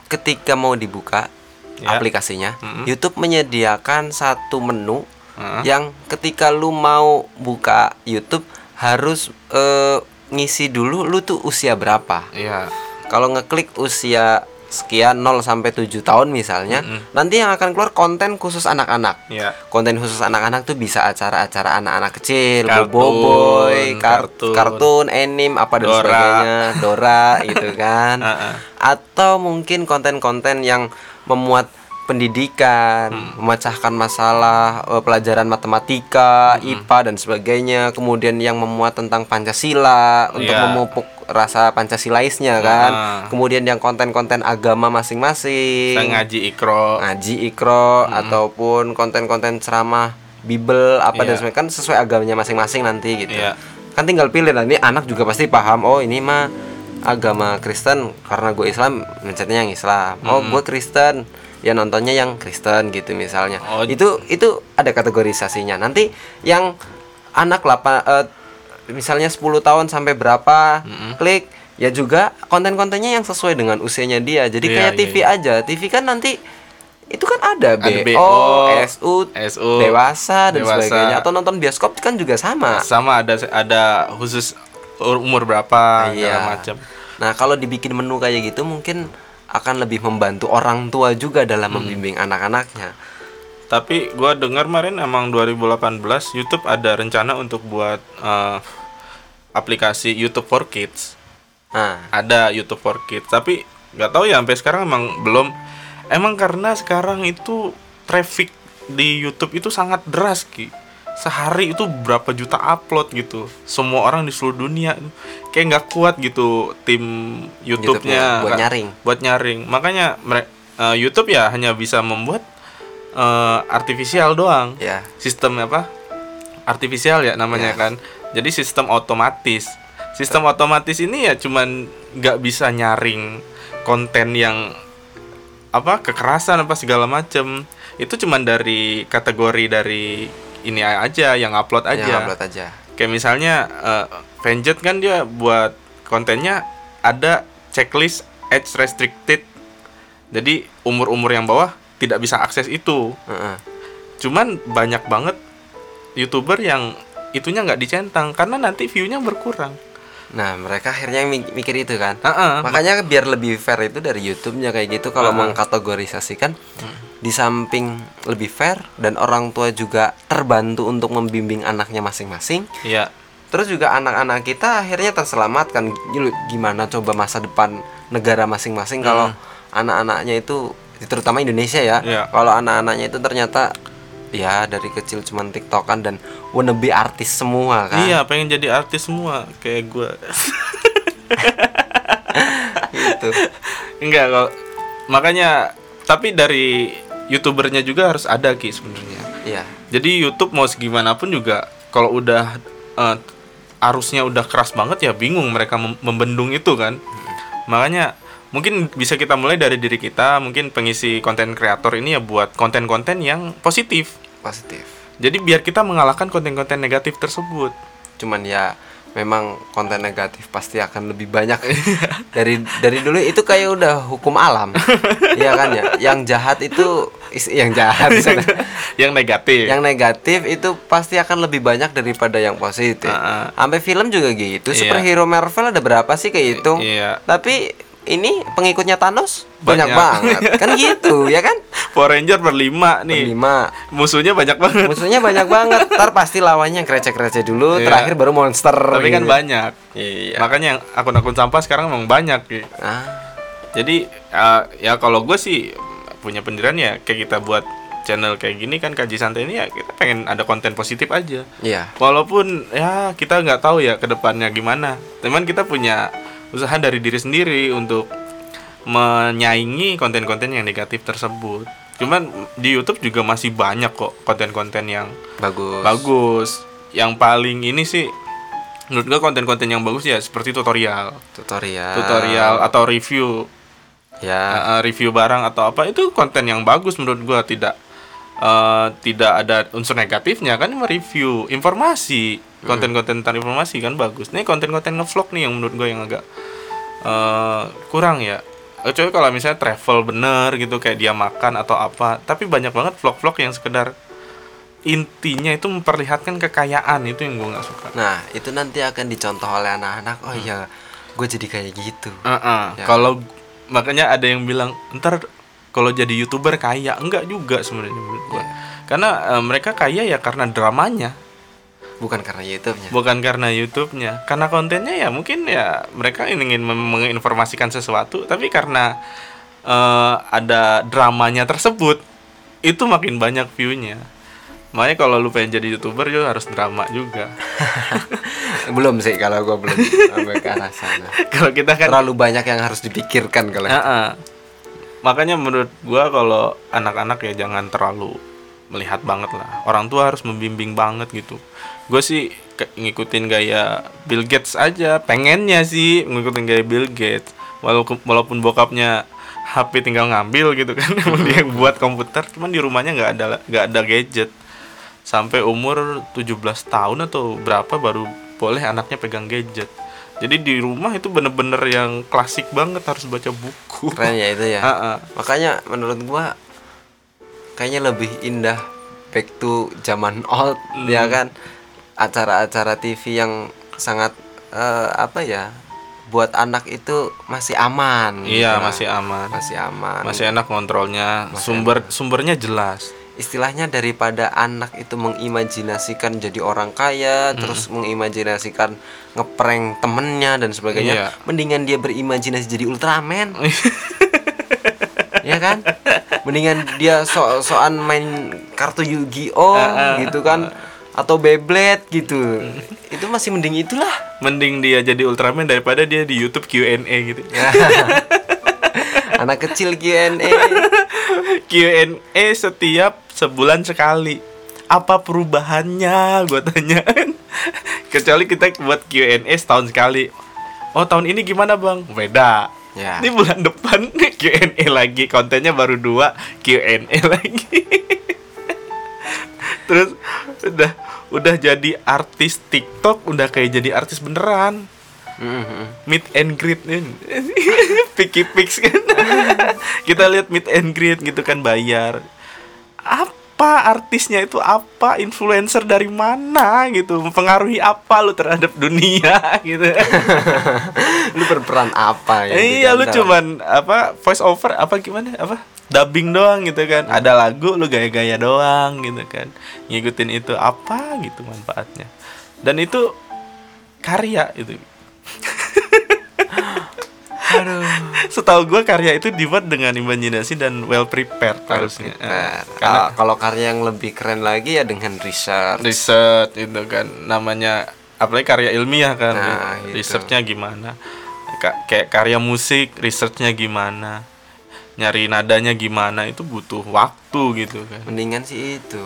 ketika mau dibuka Ya. aplikasinya Mm-mm. YouTube menyediakan satu menu Heeh. yang ketika lu mau buka YouTube harus eh, ngisi dulu lu tuh usia berapa ya kalau ngeklik usia sekian 0 sampai 7 tahun misalnya Mm-mm. nanti yang akan keluar konten khusus anak-anak ya konten khusus anak-anak tuh bisa acara-acara anak-anak kecil, Kartun, boboiboy, kar- kartun. kartun, anime apa dan Dora. sebagainya, Dora gitu kan. Heeh. Atau mungkin konten-konten yang memuat pendidikan, Hmm. memecahkan masalah eh, pelajaran matematika, IPA dan sebagainya, kemudian yang memuat tentang Pancasila untuk Iya. memupuk rasa Pancasilaisnya kan. Ah. Kemudian yang konten-konten agama masing-masing saya ngaji ikro ngaji ikro ataupun konten-konten ceramah Bible apa dan Iya. sebagainya kan sesuai agamanya masing-masing nanti gitu. Iya. Kan tinggal pilih nanti anak juga pasti paham oh ini mah agama Kristen karena gue Islam mencetnya yang Islam. Oh gue Kristen ya nontonnya yang Kristen gitu misalnya. Oh. Itu itu ada kategorisasinya. Nanti yang anak lapa, eh, misalnya 10 tahun sampai berapa klik ya juga konten-kontennya yang sesuai dengan usianya dia. Jadi Iya, kayak iya, TV aja. TV kan nanti itu kan ada Ada BO, BO, SU, SU, dewasa dan dewasa. sebagainya. Atau nonton bioskop kan juga sama. sama ada ada khusus umur berapa segala Iya. macam Nah, kalau dibikin menu kayak gitu mungkin akan lebih membantu orang tua juga dalam Hmm. membimbing anak-anaknya. Tapi gua dengar kemarin emang 2018 YouTube ada rencana untuk buat eh, aplikasi YouTube for Kids. Nah, Ada YouTube for Kids, tapi nggak tahu ya sampai sekarang emang belum. Emang karena sekarang itu traffic di YouTube itu sangat deras ki. Sehari itu berapa juta upload gitu. Semua orang di seluruh dunia kayak nggak kuat gitu tim YouTube-nya YouTube-nya buat nyaring. Buat nyaring. Makanya eh, YouTube ya hanya bisa membuat eh, artifisial doang ya. sistem apa artifisial ya namanya Ya. kan jadi sistem otomatis sistem otomatis ini ya cuman nggak bisa nyaring konten yang apa kekerasan apa segala macem itu cuman dari kategori dari ini aja yang upload aja Yang upload aja. kayak misalnya uh, Venjet kan dia buat kontennya ada checklist age restricted. Jadi umur-umur yang bawah tidak bisa akses itu. Heeh. Cuman banyak banget youtuber yang itunya nggak dicentang karena nanti view-nya berkurang. Nah, mereka akhirnya mi- mikir itu kan. Heeh. Makanya biar lebih fair itu dari YouTube-nya kayak gitu kalau Ah. mengkategorisasikan di samping lebih fair dan orang tua juga terbantu untuk membimbing anaknya masing-masing. Iya. Terus juga anak-anak kita akhirnya terselamatkan. Gimana coba masa depan negara masing-masing kalau anak-anaknya itu terutama Indonesia ya. Iya. Kalau anak-anaknya itu ternyata ya dari kecil cuman tiktokan dan wannabe artis semua kan. Iya, pengen jadi artis semua kayak gue. Gitu. Enggak kok. Makanya tapi dari youtubernya juga harus ada ki sebenarnya. Iya. Jadi YouTube mau segimanapun juga kalau udah eh, arusnya udah keras banget ya bingung mereka mem- membendung itu kan. Makanya mungkin bisa kita mulai dari diri kita, mungkin pengisi konten kreator ini ya buat konten-konten yang positif. Positif. Jadi biar kita mengalahkan konten-konten negatif tersebut. cuman ya memang konten negatif pasti akan lebih banyak dari dari dulu itu kayak udah hukum alam ya kan ya yang jahat itu yang jahat sana. yang negatif. yang negatif itu pasti akan lebih banyak daripada yang positif Ah, sampai film juga gitu Iya. superhero Marvel ada berapa sih kayak itu Iya. tapi ini pengikutnya Thanos banyak, Banyak. banget kan gitu ya kan Power Ranger berlima nih. lima Musuhnya banyak banget. musuhnya banyak banget ntar pasti lawannya yang krecek-krecek dulu Iya. terakhir baru monster Tapi kan gitu. banyak. iya Makanya yang akun-akun sampah sekarang memang banyak gitu. ah Jadi uh, ya kalau gue sih punya pendirian ya kayak kita buat channel kayak gini kan kaji santai ini ya kita pengen ada konten positif aja. iya Walaupun ya kita nggak tahu ya ke depannya gimana. Teman kita punya usaha dari diri sendiri untuk menyaingi konten-konten yang negatif tersebut. Cuman di YouTube juga masih banyak kok konten-konten yang bagus. bagus. Yang paling ini sih menurut gue konten-konten yang bagus ya seperti tutorial, tutorial. Tutorial atau review. Ya. Uh, review barang atau apa itu konten yang bagus menurut gua tidak uh, tidak ada unsur negatifnya kan mereview informasi. Konten-konten tentang informasi kan bagus. Nih konten-konten ngevlog nih yang menurut gua yang agak uh, kurang ya. Kecuali kalau misalnya travel bener gitu kayak dia makan atau apa tapi banyak banget vlog-vlog yang sekedar intinya itu memperlihatkan kekayaan itu yang gua nggak suka. Nah itu nanti akan dicontoh oleh anak-anak oh iya gue jadi kayak gitu. Uh-uh. Ya. Kalau makanya ada yang bilang ntar kalau jadi youtuber kaya enggak juga sebenarnya menurut gua. Iya. Karena eh, mereka kaya ya karena dramanya, bukan karena YouTube-nya bukan karena YouTube-nya. Karena kontennya ya mungkin ya mereka ingin menginformasikan sesuatu, tapi karena eh, ada dramanya tersebut itu makin banyak view-nya. Makanya kalau lu pengen jadi youtuber juga harus drama juga. belum sih kalau gue belum sampai ke arah sana kalau kita kan terlalu banyak yang harus dipikirkan kalau Heeh. Makanya menurut gua kalau anak-anak ya jangan terlalu melihat banget lah. Orang tua harus membimbing banget gitu. Gue sih ngikutin gaya Bill Gates aja, pengennya sih ngikutin gaya Bill Gates. Walaupun walaupun bokapnya HP tinggal ngambil gitu kan, emang dia yang buat komputer, cuman di rumahnya nggak ada nggak ada gadget. Sampai umur 17 tahun atau berapa baru boleh anaknya pegang gadget. Jadi di rumah itu bener-bener yang klasik banget harus baca buku. keren ya itu ya Ha-ha. makanya menurut gua kayaknya lebih indah back to zaman old Hmm. ya kan acara-acara TV yang sangat eh, apa ya buat anak itu masih aman Iya gitu lah. masih aman. masih aman Masih enak kontrolnya. Masih Sumber sumbernya jelas. istilahnya daripada anak itu mengimajinasikan jadi orang kaya terus mengimajinasikan ngeprank temennya dan sebagainya Iya. mendingan dia berimajinasi jadi Ultraman. Ya kan? Mendingan dia so-soan main kartu Yu-Gi-Oh Ah, ah, gitu kan? atau Beyblade gitu. Itu masih mending itulah. Mending dia jadi Ultraman daripada dia di YouTube Q&A gitu. anak kecil Q&A Q&A setiap sebulan sekali. Apa perubahannya? Gue tanya. Kecuali kita buat Q&A setahun sekali. Oh tahun ini gimana bang? Beda. Ya. Ini bulan depan Q&A lagi. Kontennya baru dua Q&A lagi. Terus udah udah jadi artis TikTok, udah kayak jadi artis beneran. Mm, mm. meet and greet nih picky picks kan kita lihat meet and greet gitu kan bayar apa artisnya itu apa influencer dari mana gitu mempengaruhi apa lu terhadap dunia gitu. Lu berperan apa ya iya lu cuman apa voice over apa gimana apa dubbing doang gitu kan. Ada lagu lu gaya-gaya doang gitu kan. Ngikutin itu apa gitu manfaatnya. Dan itu karya itu aduh. Setahu gue karya itu dibuat dengan imajinasi dan well prepared harusnya. Prepare. Eh, karena Ah, kalau karya yang lebih keren lagi ya dengan research. Riset itu kan namanya apalagi karya ilmiah kan. Nah, gitu. risetnya gimana? Ka- kayak karya musik risetnya gimana? Nyari nadanya gimana? Itu butuh waktu gitu kan. Mendingan sih itu.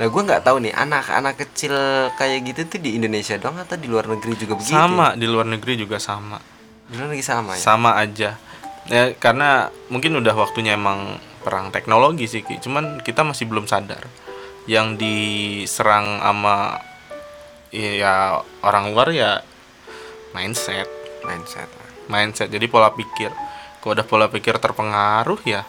Nah gue nggak tahu nih anak-anak kecil kayak gitu tuh di Indonesia doang atau di luar negeri juga begitu? Sama di luar negeri juga sama luar negeri sama ya? Sama aja. Ya karena mungkin udah waktunya emang perang teknologi sih Ki. cuman kita masih belum sadar. Yang diserang sama ya orang luar ya mindset. Mindset. Mindset jadi pola pikir. Kalau udah pola pikir terpengaruh ya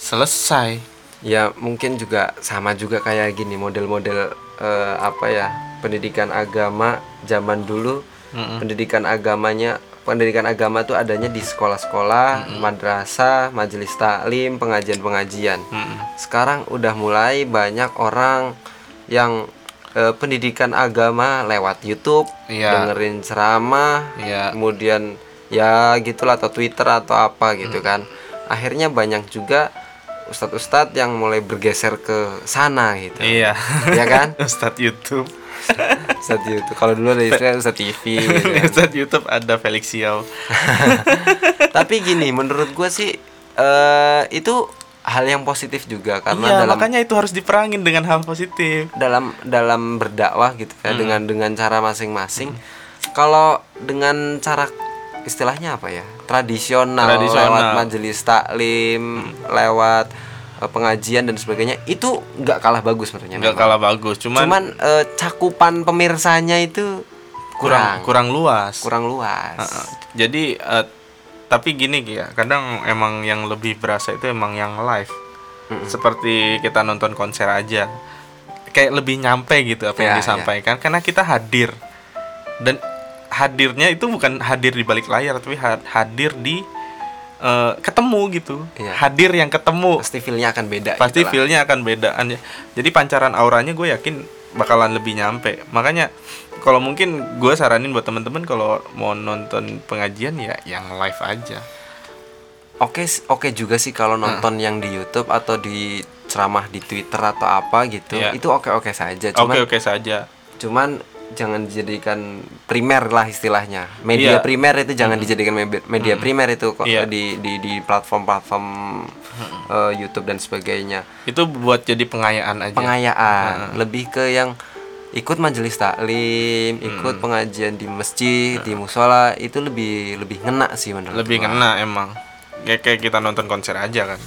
selesai. Ya mungkin juga sama juga kayak gini model-model eh, apa ya pendidikan agama zaman dulu Mm-mm. pendidikan agamanya pendidikan agama tuh adanya di sekolah-sekolah madrasah majelis taklim pengajian-pengajian. Mm-mm. sekarang udah mulai banyak orang yang eh, pendidikan agama lewat YouTube Iya. dengerin ceramah Iya. kemudian ya gitulah atau Twitter atau apa gitu kan. Akhirnya banyak juga ustadz-ustadz yang mulai bergeser ke sana gitu. Iya. Ya kan? Ustadz YouTube Ustadz YouTube kalau dulu ada istilah Ustadz TV gitu kan. Ustadz YouTube ada Felix Xiao tapi gini menurut gue sih eh itu hal yang positif juga karena iya dalam makanya itu harus diperangin dengan hal positif dalam dalam berdakwah gitu Hmm. ya dengan dengan cara masing-masing kalau dengan cara istilahnya apa ya tradisional, Tradisional. Hmm. lewat majelis taklim lewat eh, pengajian dan sebagainya itu nggak kalah bagus sebenarnya nggak kalah bagus cuman, cuman eh, cakupan pemirsanya itu kurang. Kurang luas. Kurang luas. Heeh. jadi eh, tapi gini ya kadang emang yang lebih berasa itu emang yang live. Seperti kita nonton konser aja. Kayak lebih nyampe gitu apa yang Ya, disampaikan karena kita hadir. Dan hadirnya itu bukan hadir di balik layar tapi ha- hadir di eh, ketemu gitu. Iya. hadir yang ketemu. Pasti feelnya akan beda pasti gitu feelnya akan bedaan ya jadi pancaran auranya gue yakin bakalan lebih nyampe. Makanya kalau mungkin gue saranin buat temen-temen kalau mau nonton pengajian ya yang live aja. Oke oke juga sih kalau nonton yang di YouTube atau di ceramah di Twitter atau apa gitu Iya. itu oke oke saja. Oke cuman oke saja. cuman jangan dijadikan primer lah istilahnya. Media Iya. primer itu jangan dijadikan me- media primer itu kok Iya. di di di platform-platform eh, YouTube dan sebagainya. Itu buat jadi pengayaan aja. Pengayaan. Lebih ke yang ikut majelis taklim ikut pengajian di masjid di musola itu lebih lebih ngena sih menurut lebih gua. ngena emang. Kayak kayak kita nonton konser aja kan.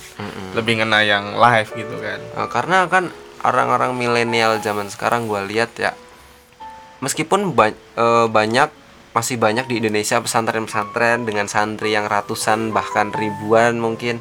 Lebih ngena yang live gitu kan. Nah, karena kan orang-orang milenial zaman sekarang gue lihat ya meskipun ba- eh, banyak masih banyak di Indonesia pesantren-pesantren dengan santri yang ratusan bahkan ribuan mungkin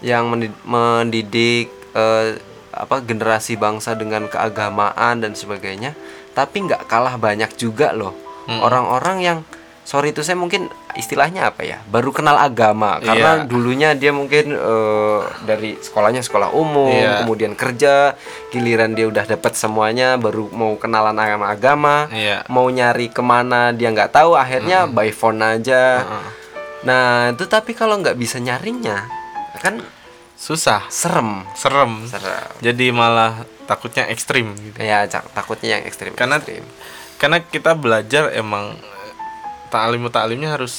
yang mendi- mendidik eh, apa generasi bangsa dengan keagamaan dan sebagainya tapi nggak kalah banyak juga loh. Orang-orang yang sorry itu saya mungkin istilahnya apa ya? Baru kenal agama. Karena Iya. dulunya dia mungkin eh, dari sekolahnya sekolah umum Iya. kemudian kerja giliran dia udah dapat semuanya baru mau kenalan agama-agama Iya. mau nyari ke mana dia nggak tahu akhirnya by phone aja. Nah itu tapi kalau nggak bisa nyarinya kan susah. Serem. Serem. Serem. Jadi malah takutnya ekstrim gitu. Ya takutnya yang ekstrim Karena- ekstrim. karena kita belajar emang taklim taklimnya harus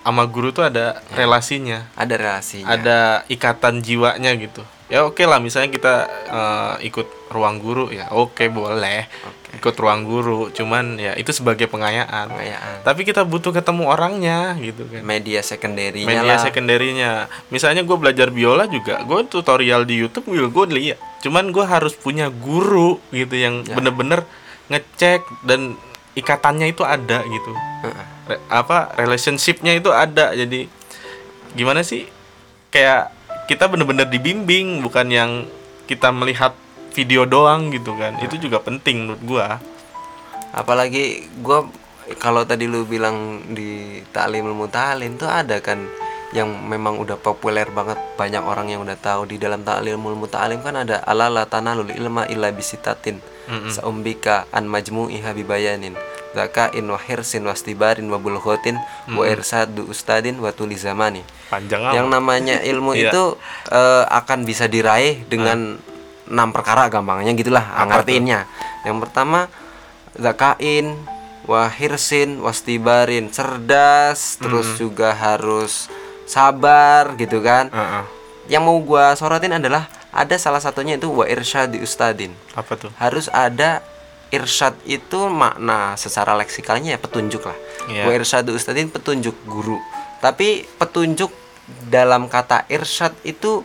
sama guru tuh ada relasinya ada relasinya ada ikatan jiwanya gitu ya oke lah misalnya kita eh, ikut ruang guru ya oke boleh ikut ruang guru cuman ya itu sebagai pengayaan Pengayaan. tapi kita butuh ketemu orangnya gitu kan media sekunderinya media lah sekunderinya misalnya gue belajar biola juga gue tutorial di YouTube gue gue lihat cuman gue harus punya guru gitu yang Ya. bener-bener ngecek dan ikatannya itu ada gitu. Re- apa relationshipnya itu ada. Jadi gimana sih? Kayak kita bener-bener dibimbing bukan yang kita melihat video doang gitu kan. Itu juga penting menurut gua. Apalagi gua kalau tadi lu bilang di taklim ilmu ta'lim tuh ada kan yang memang udah populer banget banyak orang yang udah tahu di dalam taklim ilmu ta'lim kan ada alala tanalul ilma illa bisitatin saumbika an majmu'iha bibayanin zakain wa hirsin wastibarin wa bulghatin wa irsadu ustadin wa tuli zamani. Panjang amat. yang namanya ilmu Iya. itu eh, akan bisa diraih dengan enam perkara gampangnya gitulah ngertiinnya. Yang pertama zakain wahirsin wastibarin cerdas terus juga harus sabar gitu kan Heeh. yang mau gua sorotin adalah ada salah satunya itu wa irsyadi ustadin apa tuh harus ada irsyad itu makna secara leksikalnya ya petunjuk lah. Iya. Wa irsyadu ustadin petunjuk guru. Tapi petunjuk dalam kata irsyad itu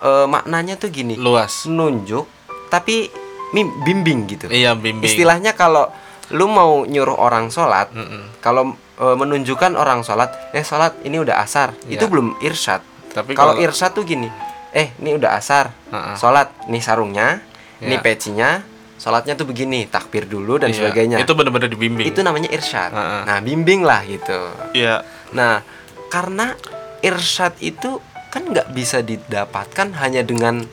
eh, maknanya tuh gini. luas Nunjuk tapi mim- bimbing gitu. iya bimbing Istilahnya kalau lu mau nyuruh orang sholat, Mm-mm. kalau eh, menunjukkan orang sholat, eh sholat ini udah asar, Iya. itu belum irsyad. tapi Kalau kalau irsyad tuh gini, eh ini udah asar, Heeh. sholat, nih sarungnya, ini Iya. pecinya, sholatnya tuh begini, takbir dulu dan Iya, sebagainya. itu bener-bener dibimbing Itu namanya irsyad. Heeh. Nah, bimbing lah gitu. iya Nah, karena irsyad itu kan nggak bisa didapatkan hanya dengan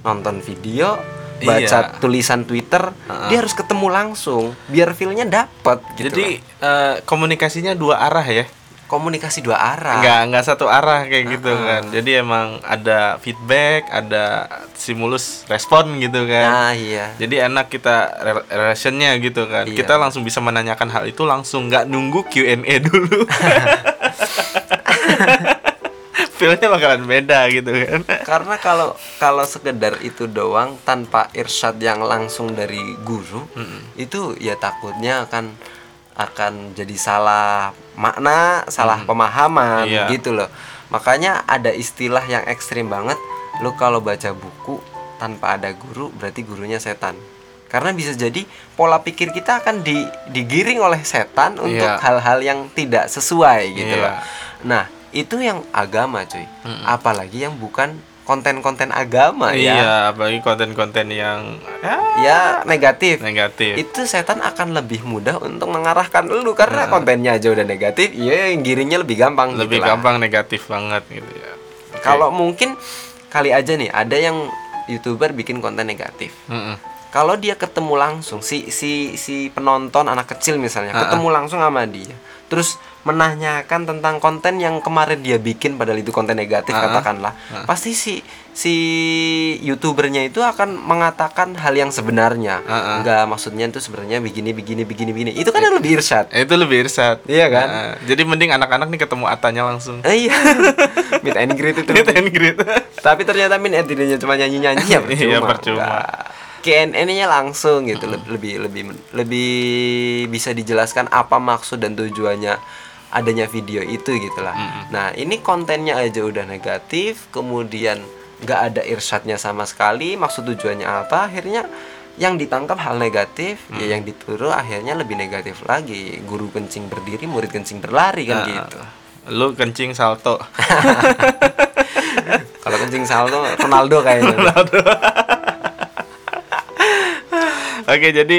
nonton video, baca Iya. tulisan Twitter, Heeh. dia harus ketemu langsung biar feelnya dapet gitu. jadi lah. eh, komunikasinya dua arah ya komunikasi dua arah. nggak nggak satu arah kayak gitu kan jadi emang ada feedback ada stimulus respon gitu kan Nah, iya. jadi enak kita rel- relationnya gitu kan Iya. kita langsung bisa menanyakan hal itu langsung nggak nunggu Q&A dulu feelnya bakalan beda gitu kan Karena kalau kalau sekedar itu doang tanpa irsyad yang langsung dari guru, itu ya takutnya akan akan jadi salah makna, salah pemahaman Iya. gitu loh. Makanya ada istilah yang ekstrim banget. Lu kalau baca buku tanpa ada guru, berarti gurunya setan. Karena bisa jadi pola pikir kita akan di, digiring oleh setan untuk Iya. hal-hal yang tidak sesuai gitu Iya. loh. Nah, itu yang agama, cuy. Apalagi yang bukan konten-konten agama ya. iya apalagi konten-konten yang ya, Ya, negatif. negatif Itu setan akan lebih mudah untuk mengarahkan lu karena kontennya aja udah negatif, iya yang giringnya lebih gampang lebih gitu lah. gampang negatif banget gitu ya Oke. Kalau mungkin kali aja nih ada yang YouTuber bikin konten negatif. Mm-mm. Kalau dia ketemu langsung si si si penonton anak kecil misalnya Ah, ketemu langsung sama dia, terus menanyakan tentang konten yang kemarin dia bikin padahal itu konten negatif Ah, katakanlah, pasti si si youtubernya itu akan mengatakan hal yang sebenarnya, Ah, ah. enggak maksudnya itu sebenarnya begini begini begini begini, itu kan lebih irsyad. Eh, itu lebih irsat Iya kan? Nah, jadi mending anak-anak nih ketemu atanya langsung Eh, iya, meet and greet itu. Meet and greet. Tapi ternyata min editingnya cuma nyanyi-nyanyi ya percuma. Iya, percuma. KNN-nya langsung gitu le- lebih lebih lebih bisa dijelaskan apa maksud dan tujuannya adanya video itu gitu lah. Nah, ini kontennya aja udah negatif, kemudian nggak ada irsyadnya sama sekali, maksud tujuannya apa? Akhirnya yang ditangkap hal negatif, ya yang ditiru akhirnya lebih negatif lagi. Guru kencing berdiri, murid kencing berlari kan Nah, gitu. lu kencing salto Kalau kencing salto Ronaldo kayaknya. oke jadi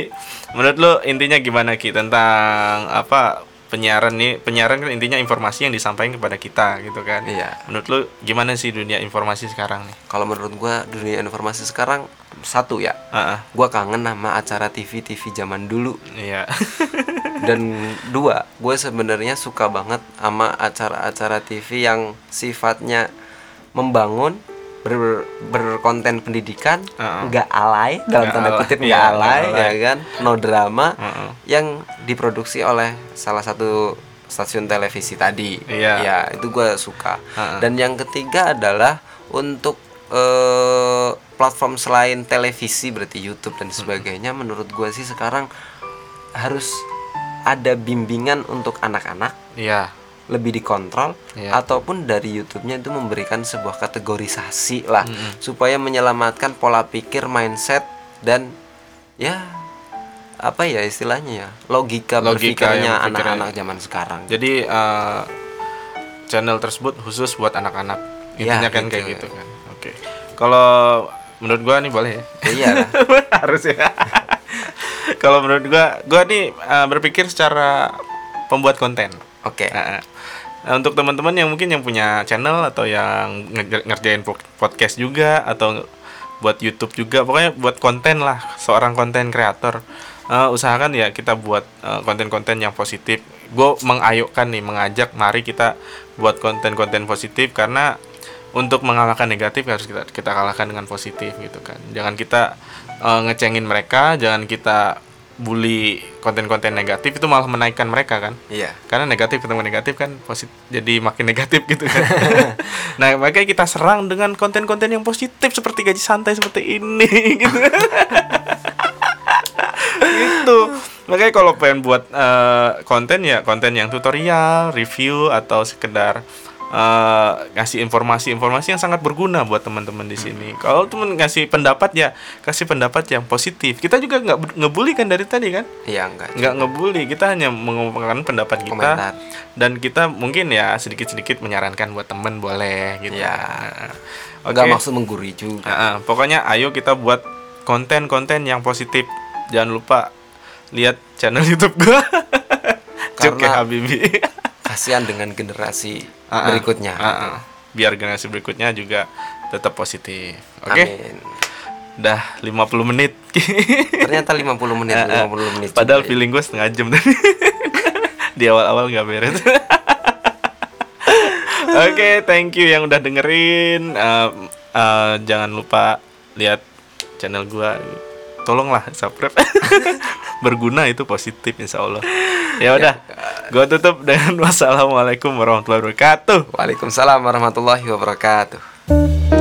menurut lu intinya gimana ki tentang apa penyiaran nih penyiaran kan intinya informasi yang disampaikan kepada kita gitu kan Iya. menurut lu gimana sih dunia informasi sekarang nih Kalau menurut gua dunia informasi sekarang satu ya, Heeh. gua kangen sama acara TV TV zaman dulu. iya Dan dua, gue sebenarnya suka banget sama acara-acara TV yang sifatnya membangun, ber- berkonten pendidikan, nggak alay dalam Nggak tanda kutip iya, nggak nggak alay, alay. ya kan, no drama, Heeh. yang diproduksi oleh salah satu stasiun televisi tadi. Iya. Ya, itu gue suka. Heeh. Dan yang ketiga adalah untuk eh, platform selain televisi berarti YouTube dan sebagainya. Menurut gue sih sekarang harus ada bimbingan untuk anak-anak iya lebih dikontrol Iya. ataupun dari YouTube-nya itu memberikan sebuah kategorisasi lah supaya menyelamatkan pola pikir mindset dan ya apa ya istilahnya ya logika, Logika berpikirnya anak-anak zaman sekarang. Jadi eh, channel tersebut khusus buat anak-anak. Ya, Intinya kan gitu. kayak gitu kan. Oke. Kalau menurut gua nih boleh ya. Ya iya. Harus ya. Kalau menurut gua, gua nih eh, berpikir secara pembuat konten. Oke. Nah, nah, untuk teman-teman yang mungkin yang punya channel atau yang nge- ngerjain po- podcast juga atau buat YouTube juga, pokoknya buat konten lah, seorang konten kreator. Eh, usahakan ya kita buat eh, konten-konten yang positif. Gue mengayokkan nih, mengajak mari kita buat konten-konten positif karena untuk mengalahkan negatif harus kita kita kalahkan dengan positif gitu kan. Jangan kita eh, ngecengin mereka, jangan kita bully konten-konten negatif itu malah menaikkan mereka kan? Iya. karena negatif ketemu negatif kan positif jadi makin negatif gitu kan. Nah makanya kita serang dengan konten-konten yang positif seperti gaji santai seperti ini gitu. Gitu. Makanya kalau pengen buat eh, konten ya konten yang tutorial review atau sekedar eh, ngasih informasi-informasi yang sangat berguna buat teman-teman di sini kalau teman ngasih pendapat ya kasih pendapat yang positif kita juga nggak bu- ngebully kan dari tadi kan Iya enggak. nggak ngebully kita hanya mengungkapkan pendapat kita Komentar. dan kita mungkin ya sedikit-sedikit menyarankan buat temen boleh gitu Iya. Nah, oke Enggak maksud menggurui juga. Nah, pokoknya ayo kita buat konten-konten yang positif jangan lupa lihat channel YouTube gua Karena- Habibi Kasihan dengan generasi Ah. berikutnya. Ah. biar generasi berikutnya juga tetap positif oke Amin. dah 50 menit Ternyata 50 menit, ah. 50 menit. Padahal juga ya. feeling gue setengah jam tadi. Di awal-awal nggak beres. Oke, thank you yang udah dengerin. Eh, eh, jangan lupa lihat channel gua. Tolonglah subscribe. Berguna itu positif insya Allah. Ya udah, gua tutup dengan wassalamualaikum warahmatullahi wabarakatuh. Waalaikumsalam warahmatullahi wabarakatuh.